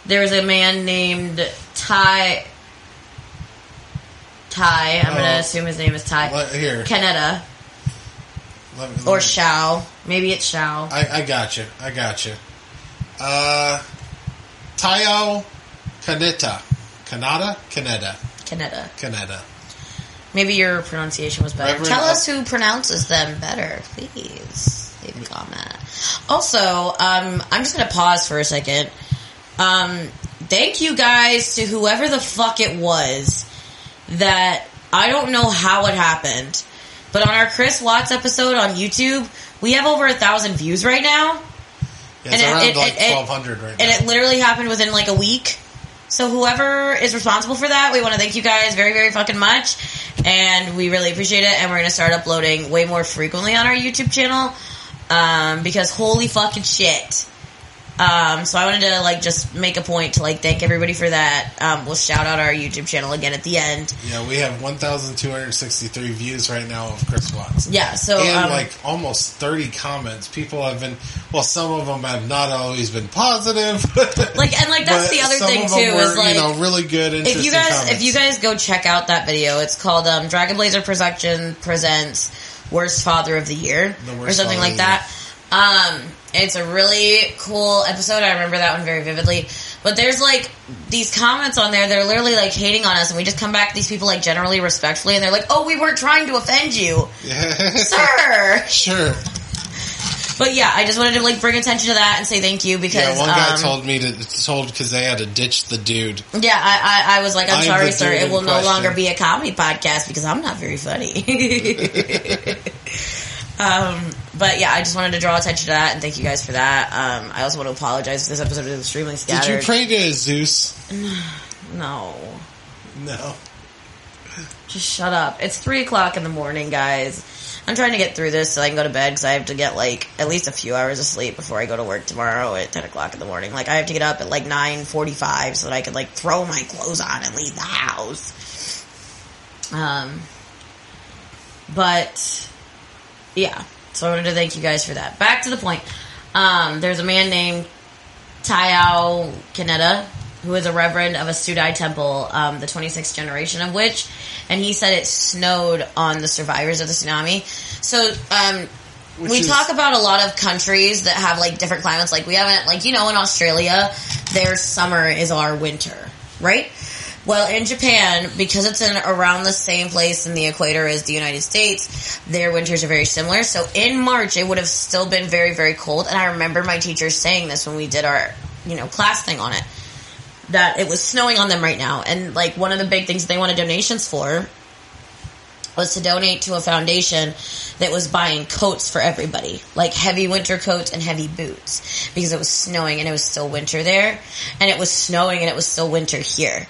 there's a man named Tai. Tai, I'm Oh. gonna assume his name is Tai. Let- Here, Kaneda let me, let or me- Shao. Maybe it's Shao. I, I got you. I got you. Uh, Tayo Kaneta. Kanada? Kaneda. Kaneda. Kaneda. Maybe your pronunciation was better. Reverend- Tell us who pronounces them better, please. Leave a comment. Also, um, I'm just gonna pause for a second. Um, thank you guys to whoever the fuck it was that I don't know how it happened, but on our Chris Watts episode on YouTube, we have over a thousand views right now, Yeah, it's And around it- like it- it- 1200 right and now. And it literally happened within like a week. So whoever is responsible for that, we want to thank you guys very, very fucking much, and we really appreciate it. And we're gonna start uploading way more frequently on our YouTube channel, um, because holy fucking shit. Um, so I wanted to like just make a point to like thank everybody for that. Um, we'll shout out our YouTube channel again at the end. yeah, we have 1,263 views right now of Chris Watts. Yeah, so and um, like almost 30 comments. People have been, well, some of them have not always been positive. Like, and, like, that's the other thing, too, Were, is, like, you know, really good, interesting if you guys comments. if you guys go check out that video, it's called um, Dragon Blazer Production presents Worst Father of the Year The or something like that. Um, it's a really cool episode. I remember that one very vividly. But there's like these comments on there. They're literally like hating on us, and we just come back to these people like generally respectfully, and they're like, "Oh, we weren't trying to offend you, sir." sure. But yeah, I just wanted to like bring attention to that and say thank you because Yeah, one guy um, told me to told because they had to ditch the dude. Yeah, I, I, I was like, I'm I'm sorry, sir. It will no longer be a comedy podcast because I'm not very funny. um, but yeah, I just wanted to draw attention to that and thank you guys for that. Um, I also want to apologize if this episode is extremely scary. Did you pray to Zeus? no, No. just shut up. It's three o'clock in the morning, guys. I'm trying to get through this so I can go to bed because I have to get like at least a few hours of sleep before I go to work tomorrow at 10 o'clock in the morning. Like I have to get up at like 9:45 so that I could like throw my clothes on and leave the house. Um, but yeah, so I wanted to thank you guys for that. Back to the point. Um, there's a man named Tayao Kaneda, who is a reverend of a Sudai temple, um, the 26th generation of which, and he said it snowed on the survivors of the tsunami. So, um, we is- talk about a lot of countries that have like different climates. Like we haven't, like you know, in Australia, their summer is our winter, right? Well, in Japan, because it's in around the same place in the equator as the United States, their winters are very similar. So in March, it would have still been very, very cold. And I remember my teacher saying this when we did our, you know, class thing on it, that it was snowing on them right now. And like one of the big things they wanted donations for was to donate to a foundation that was buying coats for everybody, like heavy winter coats and heavy boots, because it was snowing and it was still winter there, and it was snowing and it was still winter here.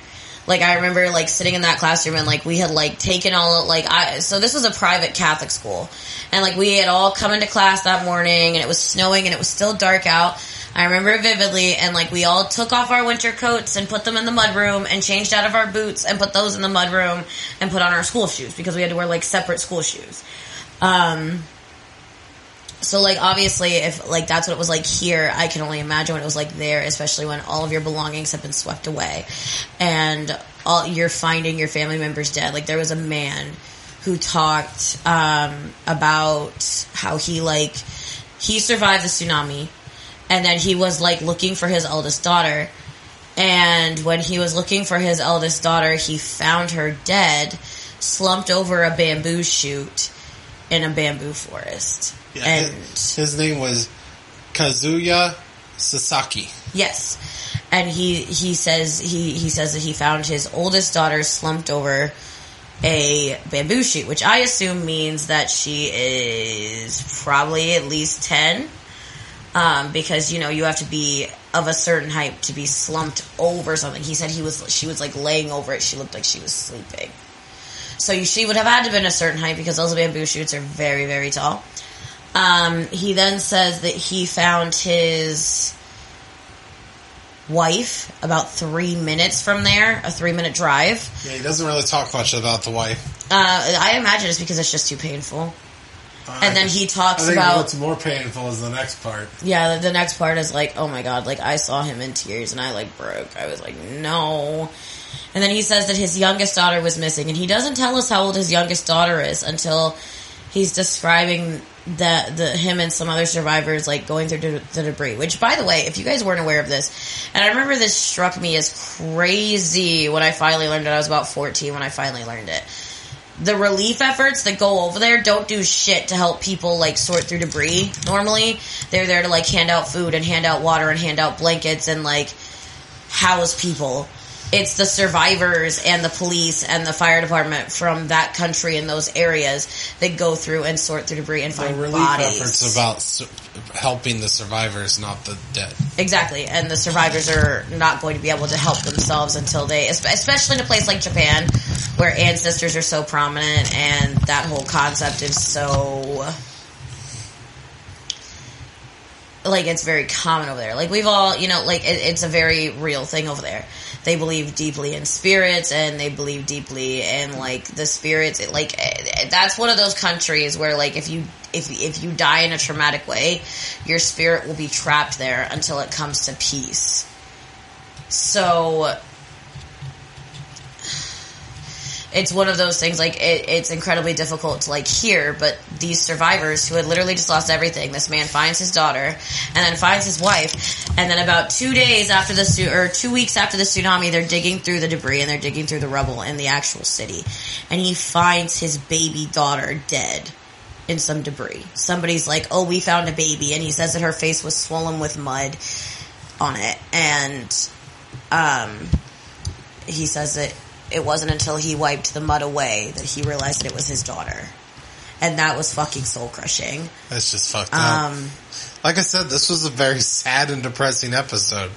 Like I remember like sitting in that classroom and like we had like taken all like I so this was a private Catholic school and like we had all come into class that morning and it was snowing and it was still dark out. I remember vividly and like we all took off our winter coats and put them in the mud room and changed out of our boots and put those in the mud room and put on our school shoes because we had to wear like separate school shoes. Um so like obviously if like that's what it was like here, I can only imagine what it was like there, especially when all of your belongings have been swept away and all you're finding your family members dead. Like there was a man who talked um about how he like he survived the tsunami and then he was like looking for his eldest daughter. And when he was looking for his eldest daughter, he found her dead, slumped over a bamboo shoot in a bamboo forest. Yeah, and his, his name was Kazuya Sasaki. Yes, and he he says he he says that he found his oldest daughter slumped over a bamboo shoot, which I assume means that she is probably at least ten, um, because you know you have to be of a certain height to be slumped over something. He said he was she was like laying over it. She looked like she was sleeping. So she would have had to have been a certain height because those bamboo shoots are very very tall. Um, he then says that he found his wife about three minutes from there, a three minute drive. Yeah, he doesn't really talk much about the wife. Uh, I imagine it's because it's just too painful. And then he I talks think about what's more painful is the next part. yeah. The, the next part is like, oh my god, like I saw him in tears and I like broke. I was like, no. And then he says that his youngest daughter was missing, and he doesn't tell us how old his youngest daughter is until he's describing the the him and some other survivors like going through the, the debris. Which, by the way, if you guys weren't aware of this, and I remember this struck me as crazy when I finally learned it. I was about fourteen when I finally learned it. The relief efforts that go over there don't do shit to help people like sort through debris. Normally, they're there to like hand out food and hand out water and hand out blankets and like house people. It's the survivors and the police and the fire department from that country and those areas that go through and sort through debris and The find relief bodies. efforts about su- helping the survivors, not the dead. Exactly, and the survivors are not going to be able to help themselves until they, especially in a place like Japan, where ancestors are so prominent and that whole concept is so, like, it's very common over there. Like, we've all, you know, like, it, it's a very real thing over there. They believe deeply in spirits and they believe deeply in, like, the spirits. It, like, eh, that's one of those countries where, like, if you, if, if you die in a traumatic way, your spirit will be trapped there until it comes to peace. So, it's one of those things like it, it's incredibly difficult to like hear but these survivors who had literally just lost everything this man finds his daughter and then finds his wife and then about two days after the or two weeks after the tsunami they're digging through the debris and they're digging through the rubble in the actual city and he finds his baby daughter dead in some debris. Somebody's like oh we found a baby and he says that her face was swollen with mud on it and um he says that it wasn't until he wiped the mud away that he realized that it was his daughter. And that was fucking soul crushing. That's just fucked up. Um, Like I said, this was a very sad and depressing episode.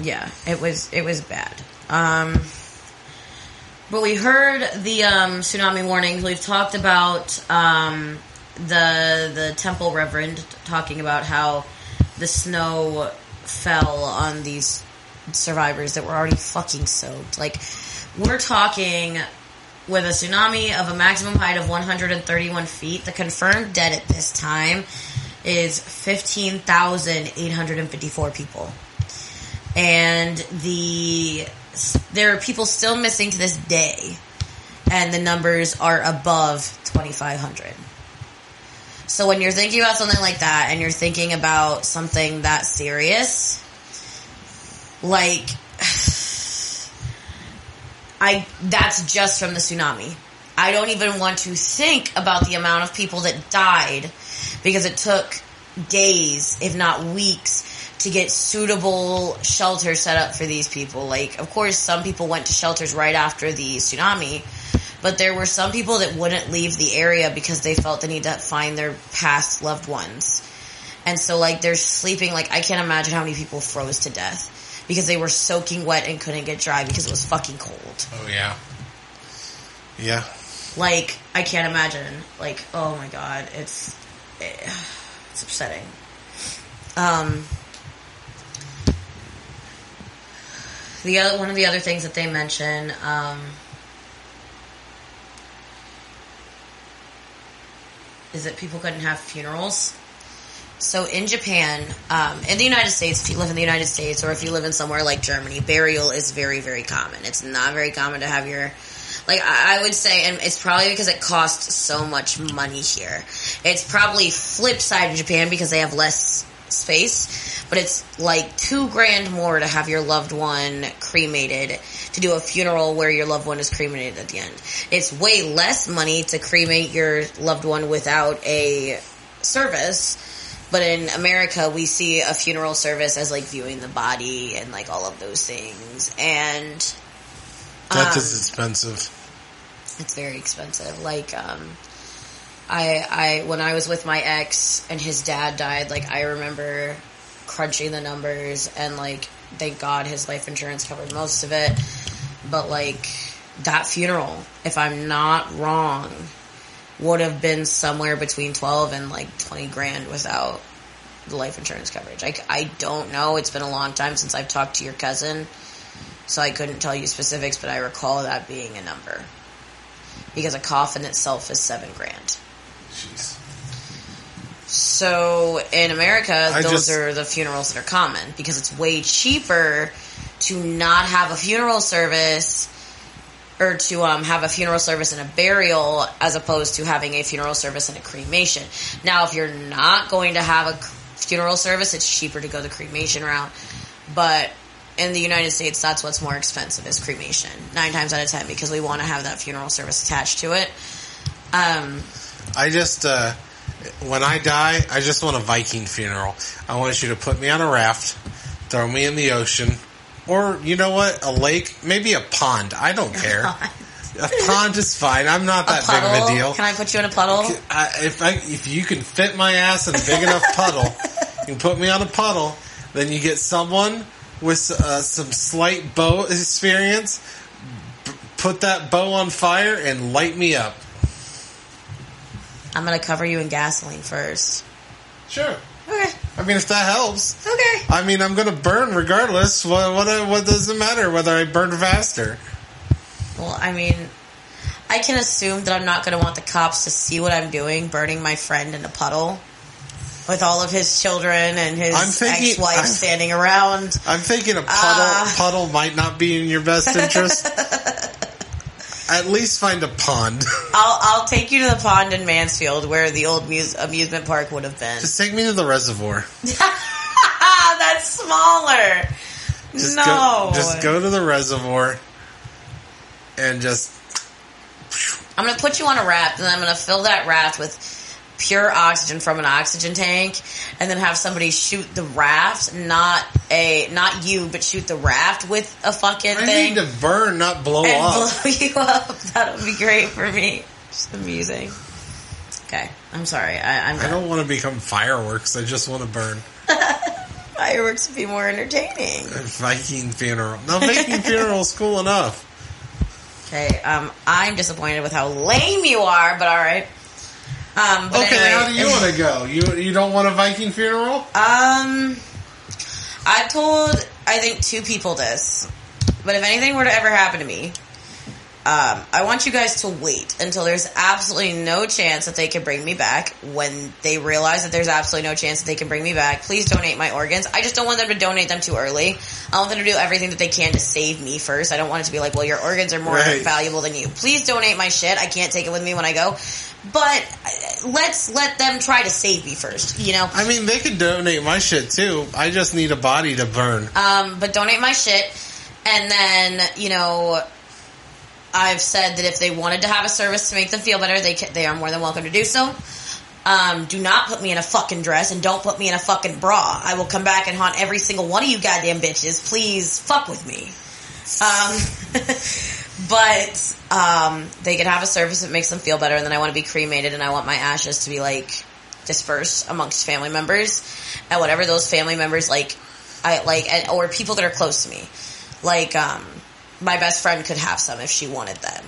yeah, it was, it was bad. Um, but we heard the, um, tsunami warnings. We've talked about, um, the, the temple reverend talking about how the snow fell on these survivors that were already fucking soaked. Like, we're talking with a tsunami of a maximum height of 131 feet. The confirmed dead at this time is 15,854 people. And the there are people still missing to this day, and the numbers are above 2,500. So when you're thinking about something like that, and you're thinking about something that serious, like I that's just from the tsunami. I don't even want to think about the amount of people that died because it took days, if not weeks, to get suitable shelters set up for these people. Like, of course, some people went to shelters right after the tsunami, but there were some people that wouldn't leave the area because they felt the need to find their past loved ones. And so, like, they're sleeping, like, I can't imagine how many people froze to death because they were soaking wet and couldn't get dry because it was fucking cold. Oh yeah, yeah. Like, I can't imagine. Like, oh my god, it's eh, it's upsetting. Um, the other one of the other things that they mention, um, is that people couldn't have funerals. So in Japan, um, in the United States, if you live in the United States or if you live in somewhere like Germany, burial is very, very common. It's not very common to have your, like I would say, and it's probably because it costs so much money here. It's probably flip side of Japan because they have less space, but it's like two grand more to have your loved one cremated to do a funeral where your loved one is cremated at the end. It's way less money to cremate your loved one without a service. But in America, we see a funeral service as like viewing the body and like all of those things. And Death um, is expensive. it's very expensive. Like, um, I, I, when I was with my ex and his dad died, like, I remember crunching the numbers and, like, thank God his life insurance covered most of it. But, like, that funeral, if I'm not wrong, would have been somewhere between 12 and, like, 20 grand without the life insurance coverage. I, I don't know. It's been a long time since I've talked to your cousin. So I couldn't tell you specifics, but I recall that being a number. Because a coffin itself is seven grand. Jeez. So in America, I those just- are the funerals that are common because it's way cheaper to not have a funeral service or to um, have a funeral service and a burial as opposed to having a funeral service and a cremation. Now, if you're not going to have a funeral service, it's cheaper to go the cremation route. But in the United States, that's what's more expensive is cremation. Nine times out of ten because we want to have that funeral service attached to it. Um, I just, uh, when I die, I just want a Viking funeral. I want you to put me on a raft, throw me in the ocean, or you know what, a lake, maybe a pond. I don't care. A pond is fine. I'm not that big of a deal. Can I put you in a puddle? I, if I, if you can fit my ass in a big enough puddle, you can put me on a puddle. Then you get someone with uh, some slight bow experience. b- Put that bow on fire and light me up. I'm gonna cover you in gasoline first. Sure. Okay. I mean, if that helps. Okay. I mean, I'm going to burn regardless. What, what what does it matter whether I burn faster? Well, I mean, I can assume that I'm not gonna want the cops to see what I'm doing, burning my friend in a puddle. With all of his children and his thinking- ex-wife I'm- standing around. I'm thinking a puddle Ah. puddle might not be in your best interest. At least find a pond. I'll I'll take you to the pond in Mansfield where the old muse- amusement park would have been. Just take me to the reservoir. That's smaller. Just no. go, just go to the reservoir and just I'm gonna put you on a raft, and I'm gonna fill that raft with pure oxygen from an oxygen tank, and then have somebody shoot the raft, not a not you, but shoot the raft with a fucking I thing, need to burn, not blow and up. blow you up. That would be great for me. Just amusing. Okay, I'm sorry. I, I'm I don't want to become fireworks. I just want to burn. fireworks would be more entertaining. Viking funeral. No, Viking funeral's cool enough. Okay, um, I'm disappointed with how lame you are, but all right. Um, okay, anyway, how do you want to go? You you don't want a Viking funeral? Um, I told I think two people this, but if anything were to ever happen to me, um, I want you guys to wait until there's absolutely no chance that they can bring me back. When they realize that there's absolutely no chance that they can bring me back, please donate my organs. I just don't want them to donate them too early. I want them to do everything that they can to save me first. I don't want it to be like, well, your organs are more Right. valuable than you. Please donate my shit. I can't take it with me when I go. But let's let them try to save me first, you know? I mean, they could donate my shit too. I just need a body to burn. Um, but donate my shit. And then, you know, I've said that if they wanted to have a service to make them feel better, they ca they are more than welcome to do so. Um, do not put me in a fucking dress and don't put me in a fucking bra. I will come back and haunt every single one of you goddamn bitches. Please fuck with me. Um, but um, they can have a service that makes them feel better, and then I want to be cremated, and I want my ashes to be like dispersed amongst family members, and whatever those family members like, I like, and, or people that are close to me, like um, my best friend could have some if she wanted them.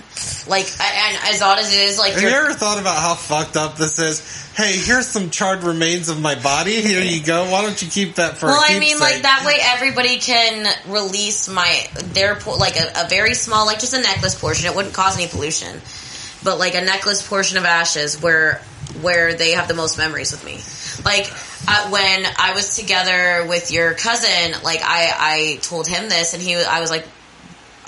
Like, and as odd as it is, like Have you ever thought about how fucked up this is? Hey, here's some charred remains of my body. Here you go. Why don't you keep that for? Well, I mean, like that way everybody can release my their like a, a very small, like just a necklace portion. It wouldn't cause any pollution, but like a necklace portion of ashes where where they have the most memories with me. Like uh, when I was together with your cousin, like I I told him this, and he I was like.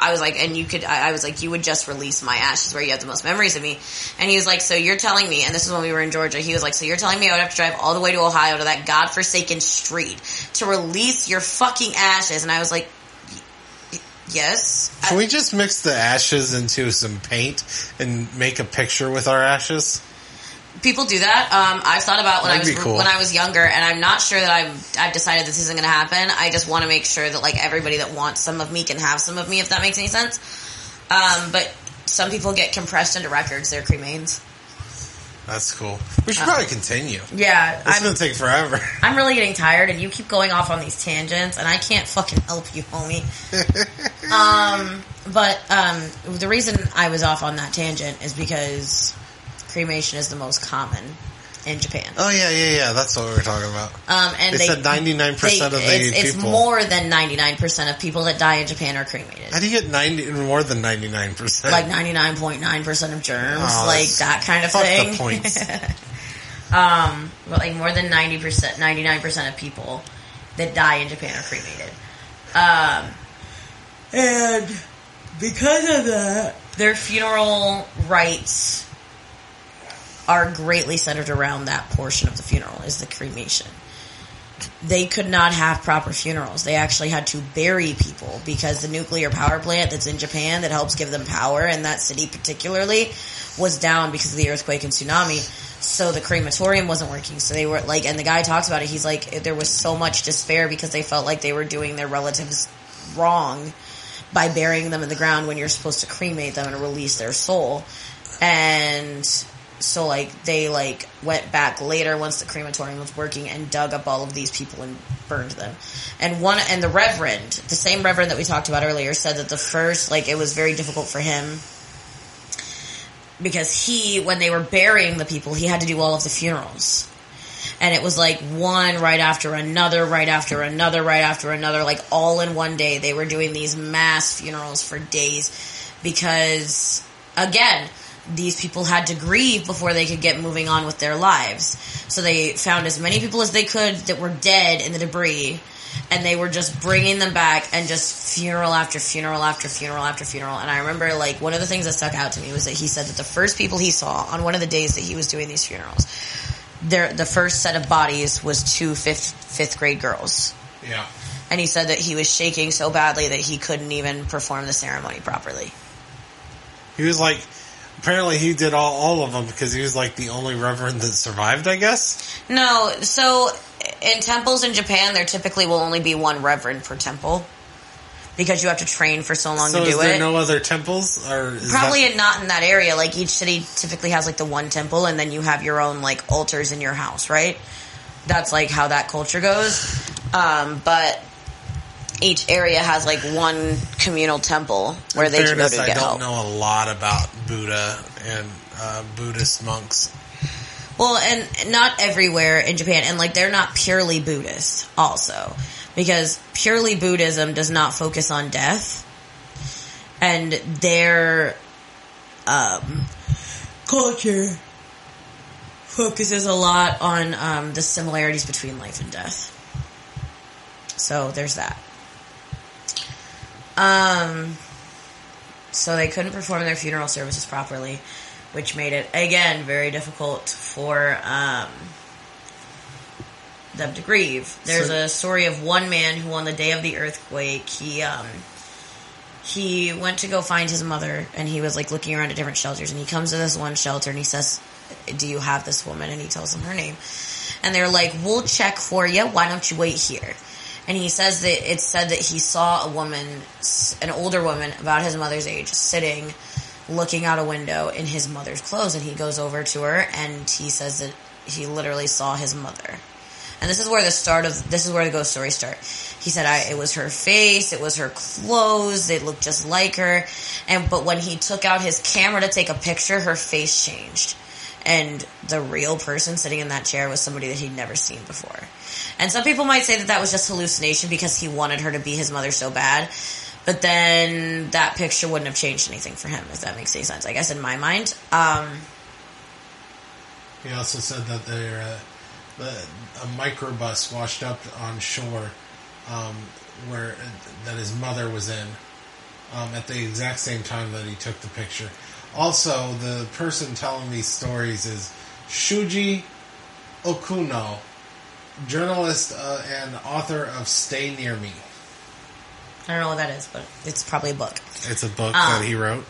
I was like, and you could, I, I was like, you would just release my ashes where you have the most memories of me. And he was like, so you're telling me, and this is when we were in Georgia, he was like, so you're telling me I would have to drive all the way to Ohio to that godforsaken street to release your fucking ashes. And I was like, yes. Can we just mix the ashes into some paint and make a picture with our ashes? People do that. Um, I've thought about when I That'd was cool. when I was younger, and I'm not sure that I've I've decided this isn't going to happen. I just want to make sure that like everybody that wants some of me can have some of me, if that makes any sense. Um, but some people get compressed into records. Their cremains. That's cool. We should probably continue. Yeah, It's Uh, gonna take forever. I'm really getting tired, and you keep going off on these tangents, and I can't fucking help you, homie. um, but um, the reason I was off on that tangent is because cremation is the most common in Japan. Oh yeah, yeah, yeah. That's what we were talking about. Um, and They they, said 99% of the it's, it's more than 99% of people that die in Japan are cremated. How do you get ninety more than ninety nine percent? Like 99.9% of germs, Oh, like that kind of fuck thing. the points. um, but like more than 90%, 99% of people that die in Japan are cremated. Um, and because of that, their funeral rites are greatly centered around that portion of the funeral is the cremation. They could not have proper funerals. They actually had to bury people because the nuclear power plant that's in Japan that helps give them power in that city particularly was down because of the earthquake and tsunami. So the crematorium wasn't working. So they were like, and the guy talks about it. He's like, there was so much despair because they felt like they were doing their relatives wrong by burying them in the ground when you're supposed to cremate them and release their soul. And so like they like went back later once the crematorium was working and dug up all of these people and burned them. And one and the reverend, the same reverend that we talked about earlier, said that the first like it was very difficult for him because he when they were burying the people, he had to do all of the funerals. And it was like one right after another, right after another, right after another, like all in one day. They were doing these mass funerals for days because, again, these people had to grieve before they could get moving on with their lives. So they found as many people as they could that were dead in the debris and they were just bringing them back and just funeral after funeral after funeral after funeral. And I remember like one of the things that stuck out to me was that he said that the first people he saw on one of the days that he was doing these funerals, there the first set of bodies was two fifth fifth grade girls. yeah. And he said that he was shaking so badly that he couldn't even perform the ceremony properly. He was like, apparently he did all, all of them because he was like the only reverend that survived, I guess. No, so in temples in Japan, there typically will only be one reverend per temple because you have to train for so long so to is do there it. no other temples or Probably that, not in that area. Like each city typically has like the one temple, and then you have your own like altars in your house, right? That's like how that culture goes. Um, but each area has like one communal temple where they can go fairness, to I don't help. know a lot about Buddha and uh, Buddhist monks. Well, and not everywhere in Japan, and like they're not purely Buddhist, also, because purely Buddhism does not focus on death, and their um, culture focuses a lot on um, the similarities between life and death. So there's that. Um, so they couldn't perform their funeral services properly, which made it again very difficult for um, them to grieve. There's So- a story of one man who, on the day of the earthquake, he um, he went to go find his mother, and he was like looking around at different shelters, and he comes to this one shelter, and he says, "Do you have this woman?" And he tells them her name, and they're like, "We'll check for you. Why don't you wait here?" And he says that it said that he saw a woman, an older woman about his mother's age, sitting, looking out a window in his mother's clothes, and he goes over to her, and he says that he literally saw his mother. And this is where the start of this is where the ghost stories start. He said I, it was her face, it was her clothes, they looked just like her. And but when he took out his camera to take a picture, her face changed. And the real person sitting in that chair was somebody that he'd never seen before. And some people might say that that was just hallucination because he wanted her to be his mother so bad. But then that picture wouldn't have changed anything for him, if that makes any sense. I guess in my mind. Um, He also said that there uh, a microbus washed up on shore um, where that his mother was in, um, at the exact same time that he took the picture. Also, the person telling these stories is Shuji Okuno, journalist uh, and author of Stay Near Me. I don't know what that is, but it's probably a book. It's a book Ah. that he wrote.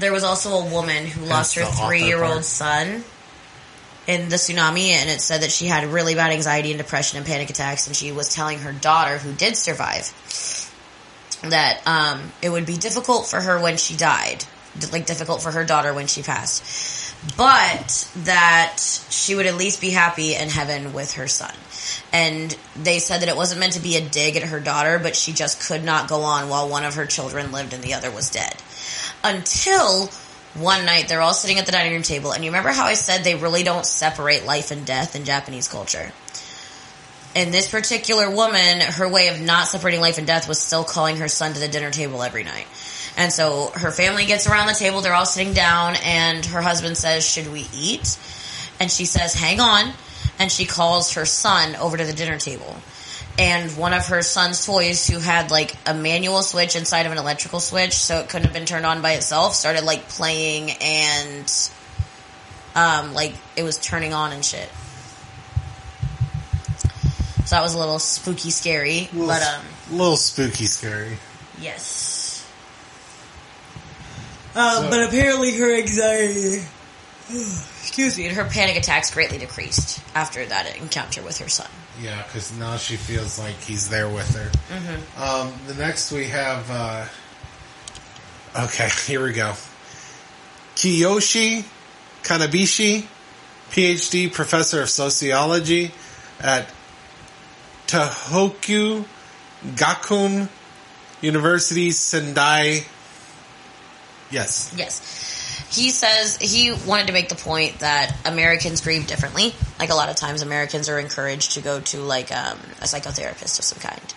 There was also a woman who lost her three year old son in the tsunami, and it said that she had really bad anxiety and depression and panic attacks, and she was telling her daughter, who did survive, that um, it would be difficult for her when she died, like difficult for her daughter when she passed, but that she would at least be happy in heaven with her son. And they said that it wasn't meant to be a dig at her daughter, but she just could not go on while one of her children lived and the other was dead. Until one night they're all sitting at the dining room table, and you remember how I said they really don't separate life and death in Japanese culture? And this particular woman, her way of not separating life and death was still calling her son to the dinner table every night. And so her family gets around the table, they're all sitting down, and her husband says, Should we eat? And she says, Hang on. And she calls her son over to the dinner table. And one of her son's toys, who had like a manual switch inside of an electrical switch, so it couldn't have been turned on by itself, started like playing and um, like it was turning on and shit. So that was a little spooky, scary, Little, but um, a little spooky, scary. yes. Um, So- but apparently her anxiety, excuse me, and her panic attacks greatly decreased after that encounter with her son. Yeah, because now she feels like he's there with her. Mm-hmm. Um, the next we have. Uh, okay, here we go. Kiyoshi Kanebishi, PhD, professor of sociology at Tohoku Gakuin University, Sendai. Yes. Yes. He says he wanted to make the point that Americans grieve differently. Like a lot of times, Americans are encouraged to go to like um, a psychotherapist of some kind,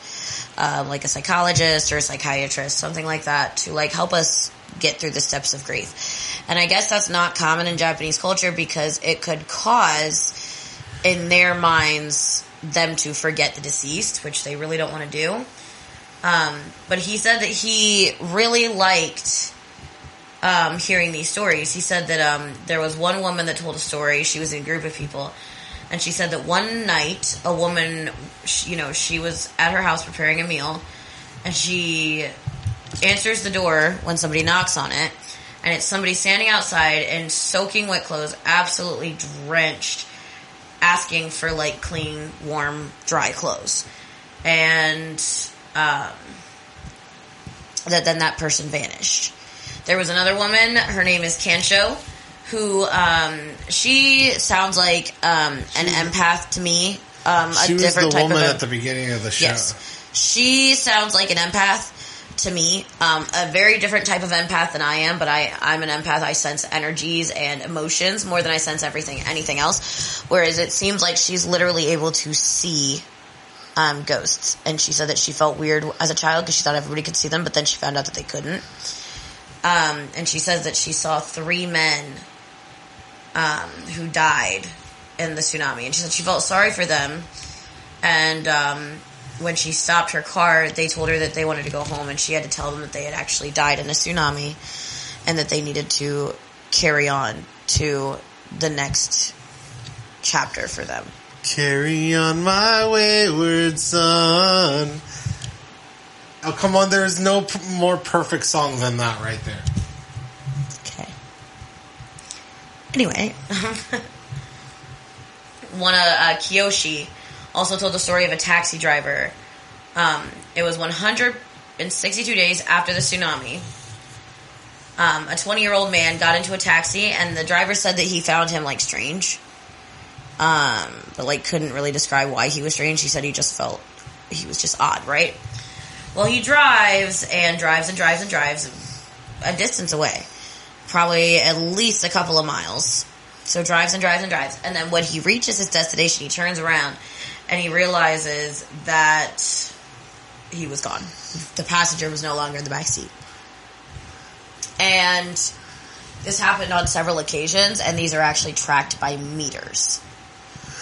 um, like a psychologist or a psychiatrist, something like that, to like help us get through the steps of grief. And I guess that's not common in Japanese culture because it could cause, in their minds, them to forget the deceased, which they really don't want to do. Um, but he said that he really liked um, hearing these stories. He said that um, there was one woman that told a story. She was in a group of people, and she said that one night a woman, sh- you know, she was at her house preparing a meal, and she answers the door when somebody knocks on it, and it's somebody standing outside in soaking wet clothes, absolutely drenched, asking for like clean, warm, dry clothes, and um, that then that person vanished. There was another woman. Her name is Kansho, who um, she sounds like um, an empath to me. Um, a She was the different type woman of at the beginning of the show. Yes. She sounds like an empath to me. Um, a very different type of empath than I am, but I, I'm an empath. I sense energies and emotions more than I sense everything, anything else. Whereas it seems like she's literally able to see um, ghosts. And she said that she felt weird as a child because she thought everybody could see them, but then she found out that they couldn't. Um, and she says that she saw three men um, who died in the tsunami. And she said she felt sorry for them. And um, when she stopped her car, they told her that they wanted to go home, and she had to tell them that they had actually died in a tsunami and that they needed to carry on to the next chapter for them. Carry on my wayward son. Oh, come on, there's no p- more perfect song than that right there. Okay. Anyway, one of uh, Kiyoshi also told the story of a taxi driver. Um, it was 162 days after the tsunami. Um, a 20 year old man got into a taxi, and the driver said that he found him like strange, um, but like couldn't really describe why he was strange. He said he just felt he was just odd, right? Well, he drives and drives and drives and drives a distance away probably at least a couple of miles. So drives and drives and drives. And then when he reaches his destination, he turns around and he realizes that he was gone. The passenger was no longer in the back seat. And this happened on several occasions, and these are actually tracked by meters.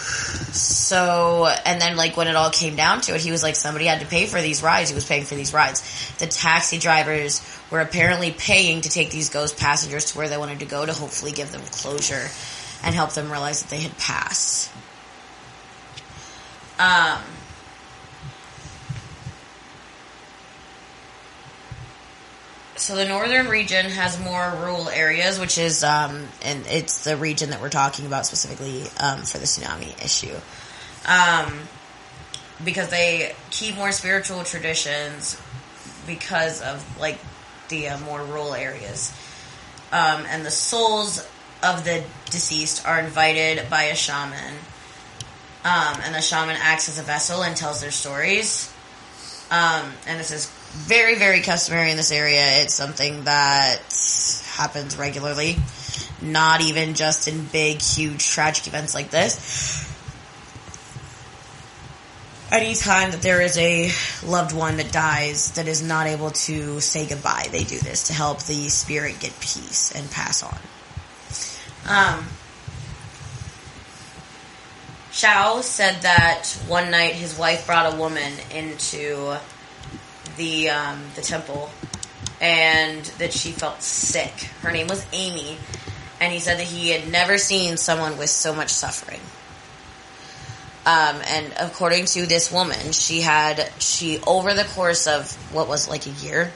So, and then like when it all came down to it, he was like, somebody had to pay for these rides. He was paying for these rides. The taxi drivers were apparently paying to take these ghost passengers to where they wanted to go to hopefully give them closure and help them realize that they had passed. Um, so the northern region has more rural areas, which is, um, and it's the region that we're talking about specifically um, for the tsunami issue. Um, because they keep more spiritual traditions because of like the uh, more rural areas. Um, and the souls of the deceased are invited by a shaman. Um, and the shaman acts as a vessel and tells their stories. Um, and this is very, very customary in this area. It's something that happens regularly, not even just in big, huge, tragic events like this. Anytime that there is a loved one that dies that is not able to say goodbye, they do this to help the spirit get peace and pass on. Um, Shao said that one night his wife brought a woman into the um, the temple, and that she felt sick. Her name was Amy, and he said that he had never seen someone with so much suffering. Um, and according to this woman, she had she over the course of what was like a year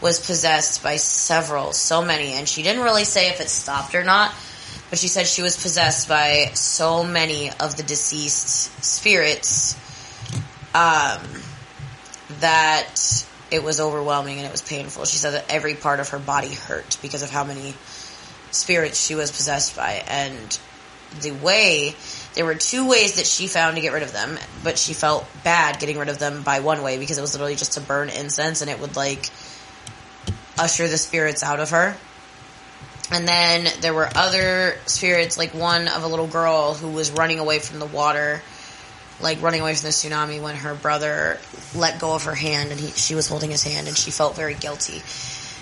was possessed by several, so many, and she didn't really say if it stopped or not. But she said she was possessed by so many of the deceased spirits um, that it was overwhelming and it was painful. She said that every part of her body hurt because of how many spirits she was possessed by. And the way, there were two ways that she found to get rid of them, but she felt bad getting rid of them by one way because it was literally just to burn incense and it would like usher the spirits out of her. And then there were other spirits, like one of a little girl who was running away from the water, like running away from the tsunami when her brother let go of her hand and he, she was holding his hand and she felt very guilty.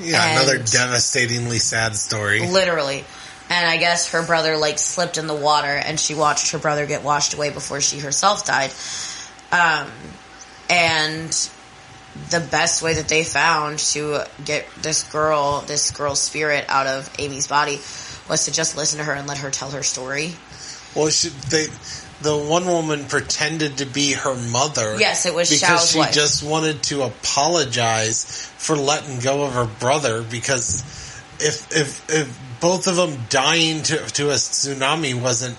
Yeah, And- another devastatingly sad story. Literally. And I guess her brother like slipped in the water and she watched her brother get washed away before she herself died. Um, and the best way that they found to get this girl, this girl's spirit out of Amy's body was to just listen to her and let her tell her story. Well, she, they, the one woman pretended to be her mother. Yes, it was because Xiao's she wife. just wanted to apologize for letting go of her brother. Because if if if both of them dying to to a tsunami wasn't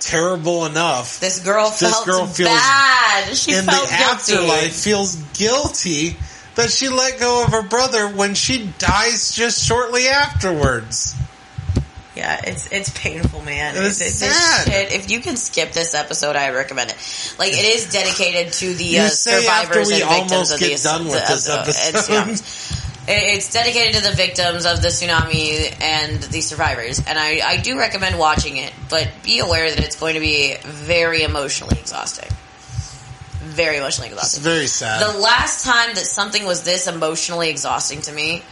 terrible enough, This girl This felt girl feels- bad. She in felt the guilty. afterlife feels guilty that she let go of her brother when she dies just shortly afterwards. Yeah, it's it's painful, man. It's this sad. shit. If you can skip this episode, I recommend it. Like it is dedicated to the uh, survivors and victims of the done with the- this episode. It's. It's dedicated to the victims of the tsunami and the survivors, and I, I do recommend watching it. But be aware that it's going to be very emotionally exhausting. Very emotionally It's exhausting. very sad. The last time that something was this emotionally exhausting to me,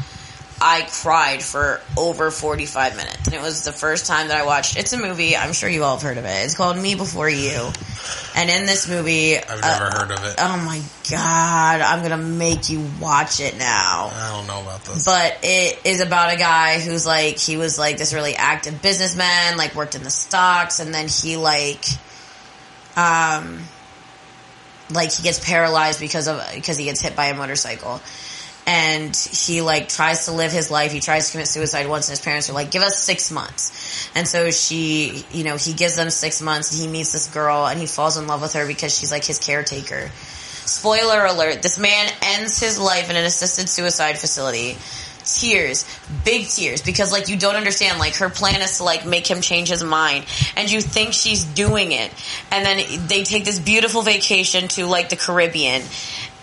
I cried for over 45 minutes. And it was the first time that I watched, it's a movie, I'm sure you all have heard of it. It's called Me Before You. And in this movie, I've never uh, heard of it. oh my god, I'm gonna make you watch it now. I don't know about this. But it is about a guy who's like, he was like this really active businessman, like worked in the stocks, and then he like, um, like he gets paralyzed because of, because he gets hit by a motorcycle. And he like tries to live his life. He tries to commit suicide once and his parents are like, give us six months. And so she, you know, he gives them six months he meets this girl and he falls in love with her because she's like his caretaker. Spoiler alert, this man ends his life in an assisted suicide facility. Tears, big tears, because like you don't understand, like her plan is to like make him change his mind, and you think she's doing it, and then they take this beautiful vacation to like the Caribbean,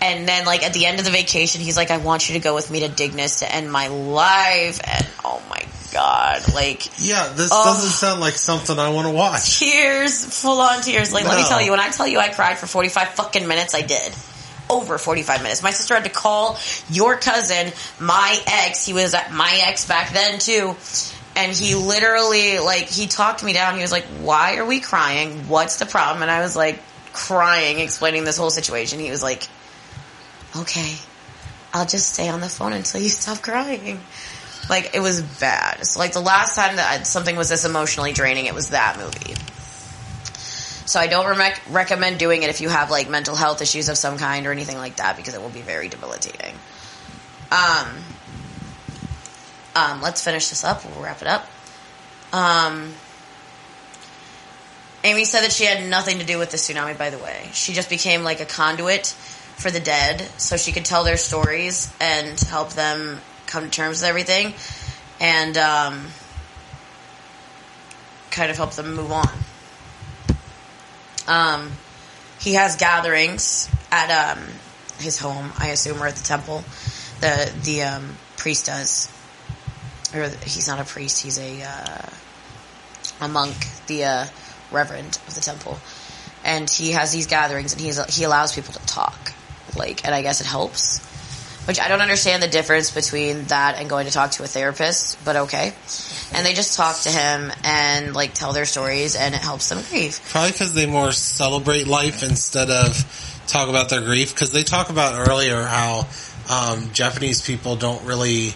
and then like at the end of the vacation, he's like, I want you to go with me to Dignus to end my life, and oh my god, like yeah, this Oh. doesn't sound like something I want to watch. tears, full on tears. Like, let me tell you, when I tell you I cried for 45 fucking minutes, I did. Over 45 minutes. My sister had to call your cousin, my ex, he was my ex back then too, and he literally, like, he talked me down. He was like, why are we crying? What's the problem? And I was like, crying, explaining this whole situation. He was like, okay, I'll just stay on the phone until you stop crying. Like it was bad. So like the last time that something was this emotionally draining, it was that movie. So I don't rec- recommend doing it if you have like mental health issues of some kind or anything like that because it will be very debilitating. Um, um, let's finish this up. We'll wrap it up. Um, Amy said that she had nothing to do with the tsunami, by the way. She just became like a conduit for the dead so she could tell their stories and help them come to terms with everything and um, kind of help them move on. Um, he has gatherings at um, his home, I assume, or at the temple. The the um, priest does, or he's not a priest; he's a uh, a monk, the uh, reverend of the temple, and he has these gatherings, and he's he allows people to talk, like, and I guess it helps. Which I don't understand the difference between that and going to talk to a therapist, but okay. And they just talk to him and like tell their stories, and it helps them grieve. Probably because they more celebrate life instead of talk about their grief. Because they talk about earlier how um, Japanese people don't really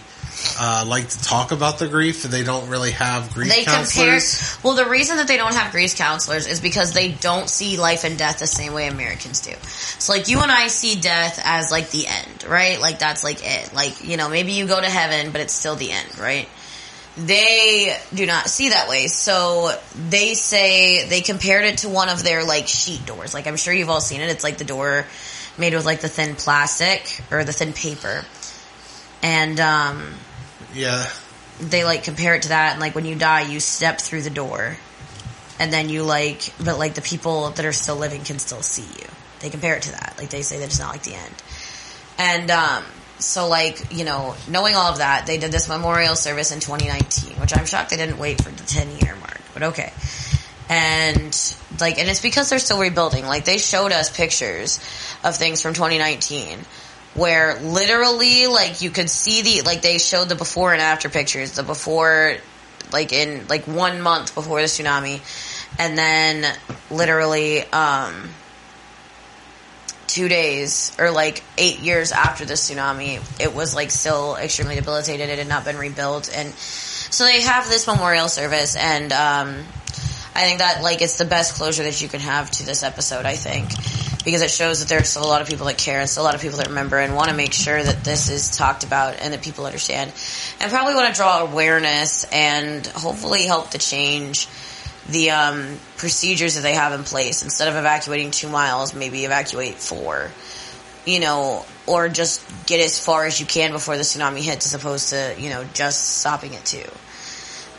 uh, like to talk about their grief. They don't really have grief They compare. counselors. Well, the reason that they don't have grief counselors is because they don't see life and death the same way Americans do. So, like you and I see death as like the end, right? Like that's like it. Like you know, maybe you go to heaven, but it's still the end, right? They do not see that way. So they say they compared it to one of their like sheet doors. Like I'm sure you've all seen it. It's like the door made with like the thin plastic or the thin paper. And um Yeah, they like compare it to that and like when you die you step through the door and then you like but like the people that are still living can still see you they compare it to that like they say that it's not like the end and um so like you know knowing all of that they did this memorial service in 2019 which i'm shocked they didn't wait for the 10 year mark but okay. And like and it's because they're still rebuilding. Like they showed us pictures of things from 2019 where literally like you could see the like they showed the before and after pictures the before like in like one month before the tsunami and then literally um two days or like eight years after the tsunami it was like still extremely debilitated it had not been rebuilt and so they have this memorial service and um I think that like it's the best closure that you can have to this episode. I think because it shows that there's still a lot of people that care and still a lot of people that remember and want to make sure that this is talked about and that people understand and probably want to draw awareness and hopefully help to change the um, procedures that they have in place instead of evacuating two miles, maybe evacuate four. You know, or just get as far as you can before the tsunami hits, as opposed to you know just stopping it too.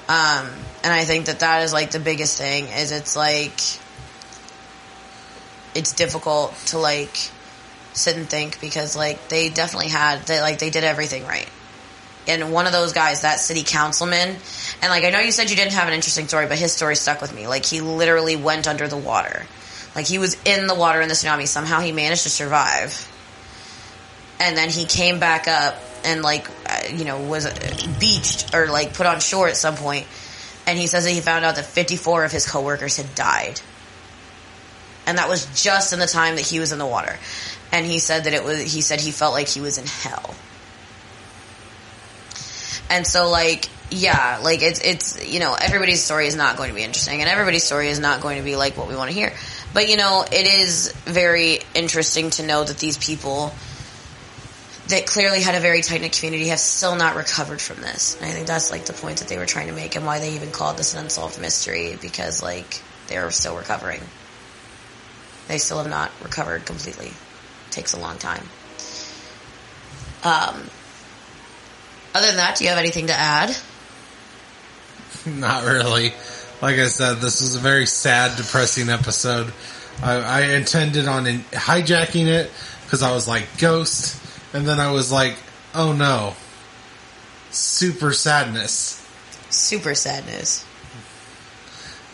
Um, and I think that that is like the biggest thing is it's like, it's difficult to like sit and think because like they definitely had, they like they did everything right. And one of those guys, that city councilman, and like I know you said you didn't have an interesting story, but his story stuck with me. Like he literally went under the water. Like he was in the water in the tsunami. Somehow he managed to survive. And then he came back up and like uh, you know was uh, beached or like put on shore at some point and he says that he found out that 54 of his coworkers had died and that was just in the time that he was in the water and he said that it was he said he felt like he was in hell and so like yeah like it's it's you know everybody's story is not going to be interesting and everybody's story is not going to be like what we want to hear but you know it is very interesting to know that these people that clearly had a very tight knit community have still not recovered from this. And I think that's like the point that they were trying to make and why they even called this an unsolved mystery because like they're still recovering. They still have not recovered completely. It takes a long time. Um, other than that, do you have anything to add? Not really. Like I said, this was a very sad, depressing episode. I, I intended on in, hijacking it because I was like, Ghost. And then I was like, oh no. Super sadness. Super sadness.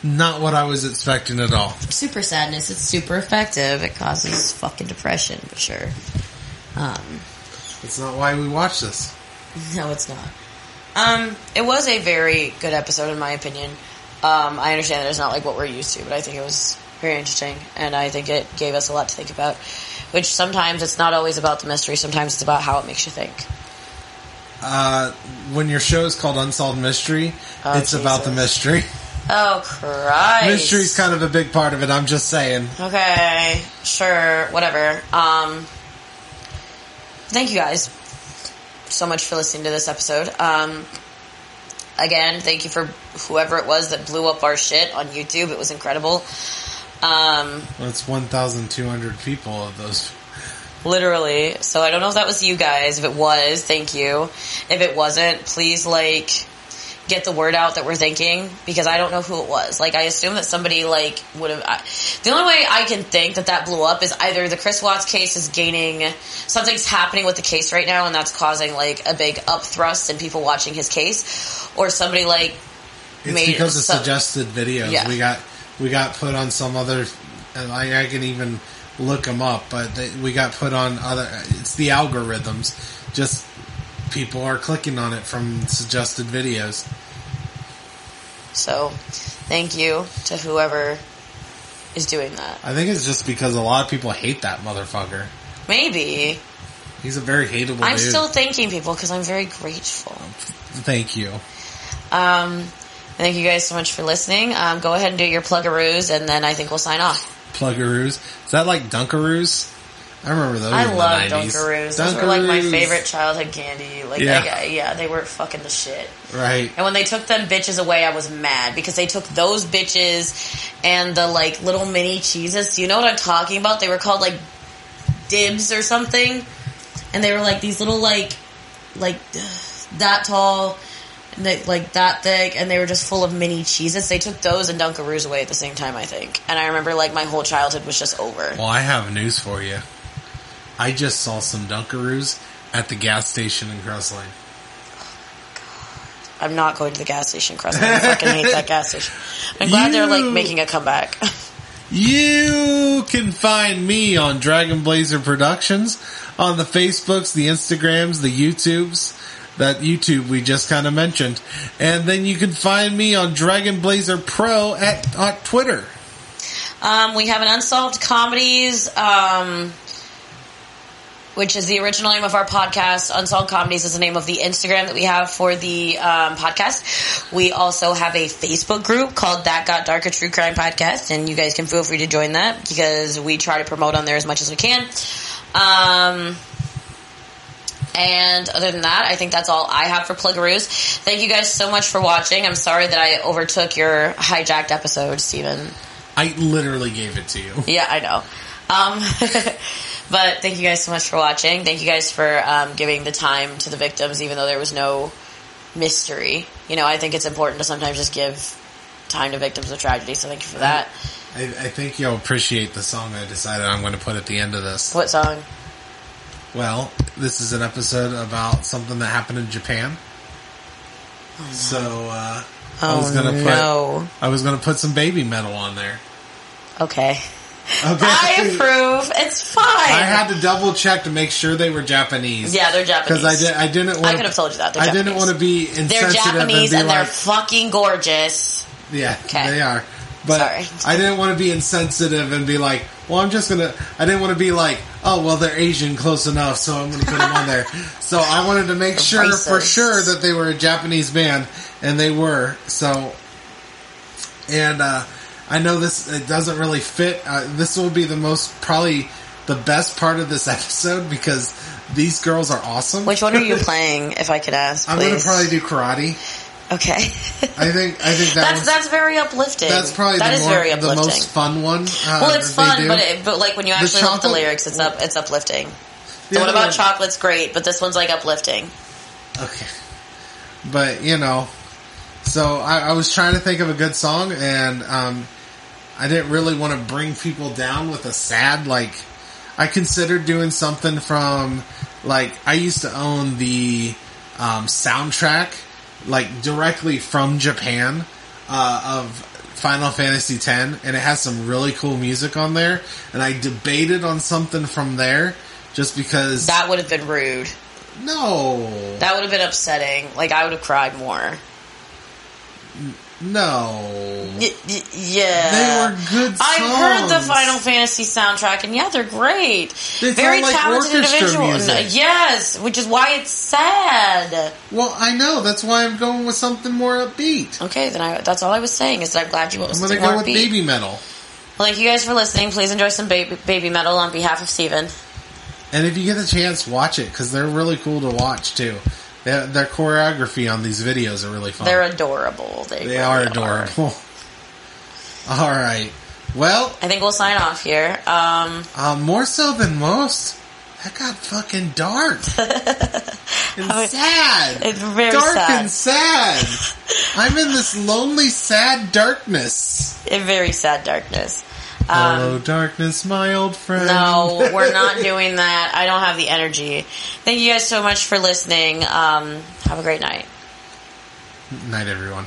Not what I was expecting at all. Super sadness. It's super effective. It causes fucking depression for sure. Um, It's not why we watch this. No, it's not. Um, it was a very good episode in my opinion. Um, I understand that it's not like what we're used to, but I think it was very interesting, and I think it gave us a lot to think about. Which sometimes it's not always about the mystery. Sometimes it's about how it makes you think. Uh, when your show is called Unsolved Mystery, Oh, it's about the mystery. Oh Christ! Mystery's kind of a big part of it. I'm just saying. Okay, sure, whatever. Um, thank you guys so much for listening to this episode. Um, again, thank you for whoever it was that blew up our shit on YouTube. It was incredible. Um, Well, it's 1,200 people of those. literally. So I don't know if that was you guys. If it was, thank you. If it wasn't, please like get the word out that we're thinking because I don't know who it was. Like I assume that somebody like would have. I- The only way I can think that that blew up is either the Chris Watts case is gaining something's happening with the case right now and that's causing like a big upthrust in people watching his case, or somebody like It's made because of some- suggested videos. Yeah. We got we got put on some other. And I, I can even look them up, but they, we got put on other. It's the algorithms. Just people are clicking on it from suggested videos. so. Thank you to whoever is doing that. I think it's just because a lot of people hate that motherfucker. Maybe He's a very hateable I'm dude. still thanking people because I'm very grateful. Thank you. Um, thank you guys so much for listening. Um, go ahead and do your plug-a-roos, and then I think we'll sign off. Pluggaroos. Is that like Dunkaroos? I remember those. I love 90s. Dunkaroos. Those were like my favorite childhood candy. Like, Yeah. yeah. yeah, they were fucking the shit. Right. And when they took them bitches away, I was mad because they took those bitches and the like little mini cheeses. You know what I'm talking about? They were called like dibs or something, and they were like these little like like that tall. And they, like that thick, and they were just full of mini cheeses. They took those and Dunkaroos away at the same time, I think. And I remember like my whole childhood was just over. Well, I have news for you. I just saw some Dunkaroos at the gas station in Cross Lane. I'm not going to the gas station, Crest. I fucking hate that gas station. I'm glad they're like making a comeback. You can find me on Dragon Blazer Productions on the Facebooks, the Instagrams, the YouTubes. That YouTube we just kind of mentioned, and then you can find me on Dragon Blazer Pro at, at Twitter. Um, we have an Unsolved Comedies, um, which is the original name of our podcast. Unsolved Comedies is the name of the Instagram that we have for the um, podcast. We also have a Facebook group called That Got Dark, a true crime podcast, and you guys can feel free to join that because we try to promote on there as much as we can. Um, and other than that, I think that's all I have for Pluggaroos. Thank you guys so much for watching. I'm sorry that I overtook your hijacked episode, Steven. I literally gave it to you. Yeah, I know. Um, but thank you guys so much for watching. Thank you guys for um, giving the time to the victims, even though there was no mystery. You know, I think it's important to sometimes just give time to victims of tragedy. So thank you for that. I, I think you'll appreciate the song I decided I'm going to put at the end of this. What song? Well, this is an episode about something that happened in Japan. So uh, I was Oh, gonna put no. I was gonna put some Babymetal on there. Okay. Okay. I approve. It's fine. I had to double check to make sure they were Japanese. yeah, they're Japanese. because I did. I didn't. Want I could have told you that. They're I didn't Japanese. want to be insensitive They're Japanese and and be they're fucking gorgeous. yeah, Okay. they are. But Sorry. I didn't want to be insensitive and be like, well, I'm just gonna. I didn't want to be like, oh, well, they're Asian close enough, so I'm gonna put them on there. So I wanted to make sure for sure that they were a Japanese band, and they were. So, and uh, I know this it doesn't really fit. Uh, this will be the most probably the best part of this episode because these girls are awesome. Which one are you playing, if I could ask, I'm gonna probably do karate. Okay. I think I think that that's was, that's very uplifting. that's probably That the, is more, very the most fun one. Uh, well, it's fun, but it, but like when you actually look at the lyrics, it's up it's uplifting. The The one about one- chocolate's great, but this one's like uplifting. Okay. But, you know, so I, I was trying to think of a good song and, um, I didn't really want to bring people down with a sad, like, I considered doing something from, like, I used to own the, um, soundtrack, like, directly from Japan, uh, of Final Fantasy X, and it has some really cool music on there, and I debated on something from there, just because, That would have been rude. no. That would have been upsetting. Like I would have cried more. No. Y- y- yeah. They were good I've heard the. Final Fantasy soundtrack, and yeah, they're great. They Very like talented orchestra individual. music. Yes, which is why it's sad. Well, I know. That's why I'm going with something more upbeat. Okay, then I, that's all I was saying is that I'm glad you I'm was going to go with upbeat. baby metal. Well, thank you guys for listening. Please enjoy some baby, Babymetal on behalf of Steven. And if you get the chance, watch it because they're really cool to watch too. Their, their choreography on these videos are really fun. They're adorable. They, they really are adorable. All right. Well, I think we'll sign off here. Um, uh, more so than most. That got fucking dark and Oh, sad. it's very dark sad. and sad. I'm in this lonely, sad darkness. A very sad darkness. Hello, darkness, my old friend. No, we're not doing that. I don't have the energy. Thank you guys so much for listening. Um, have a great night. Night, everyone.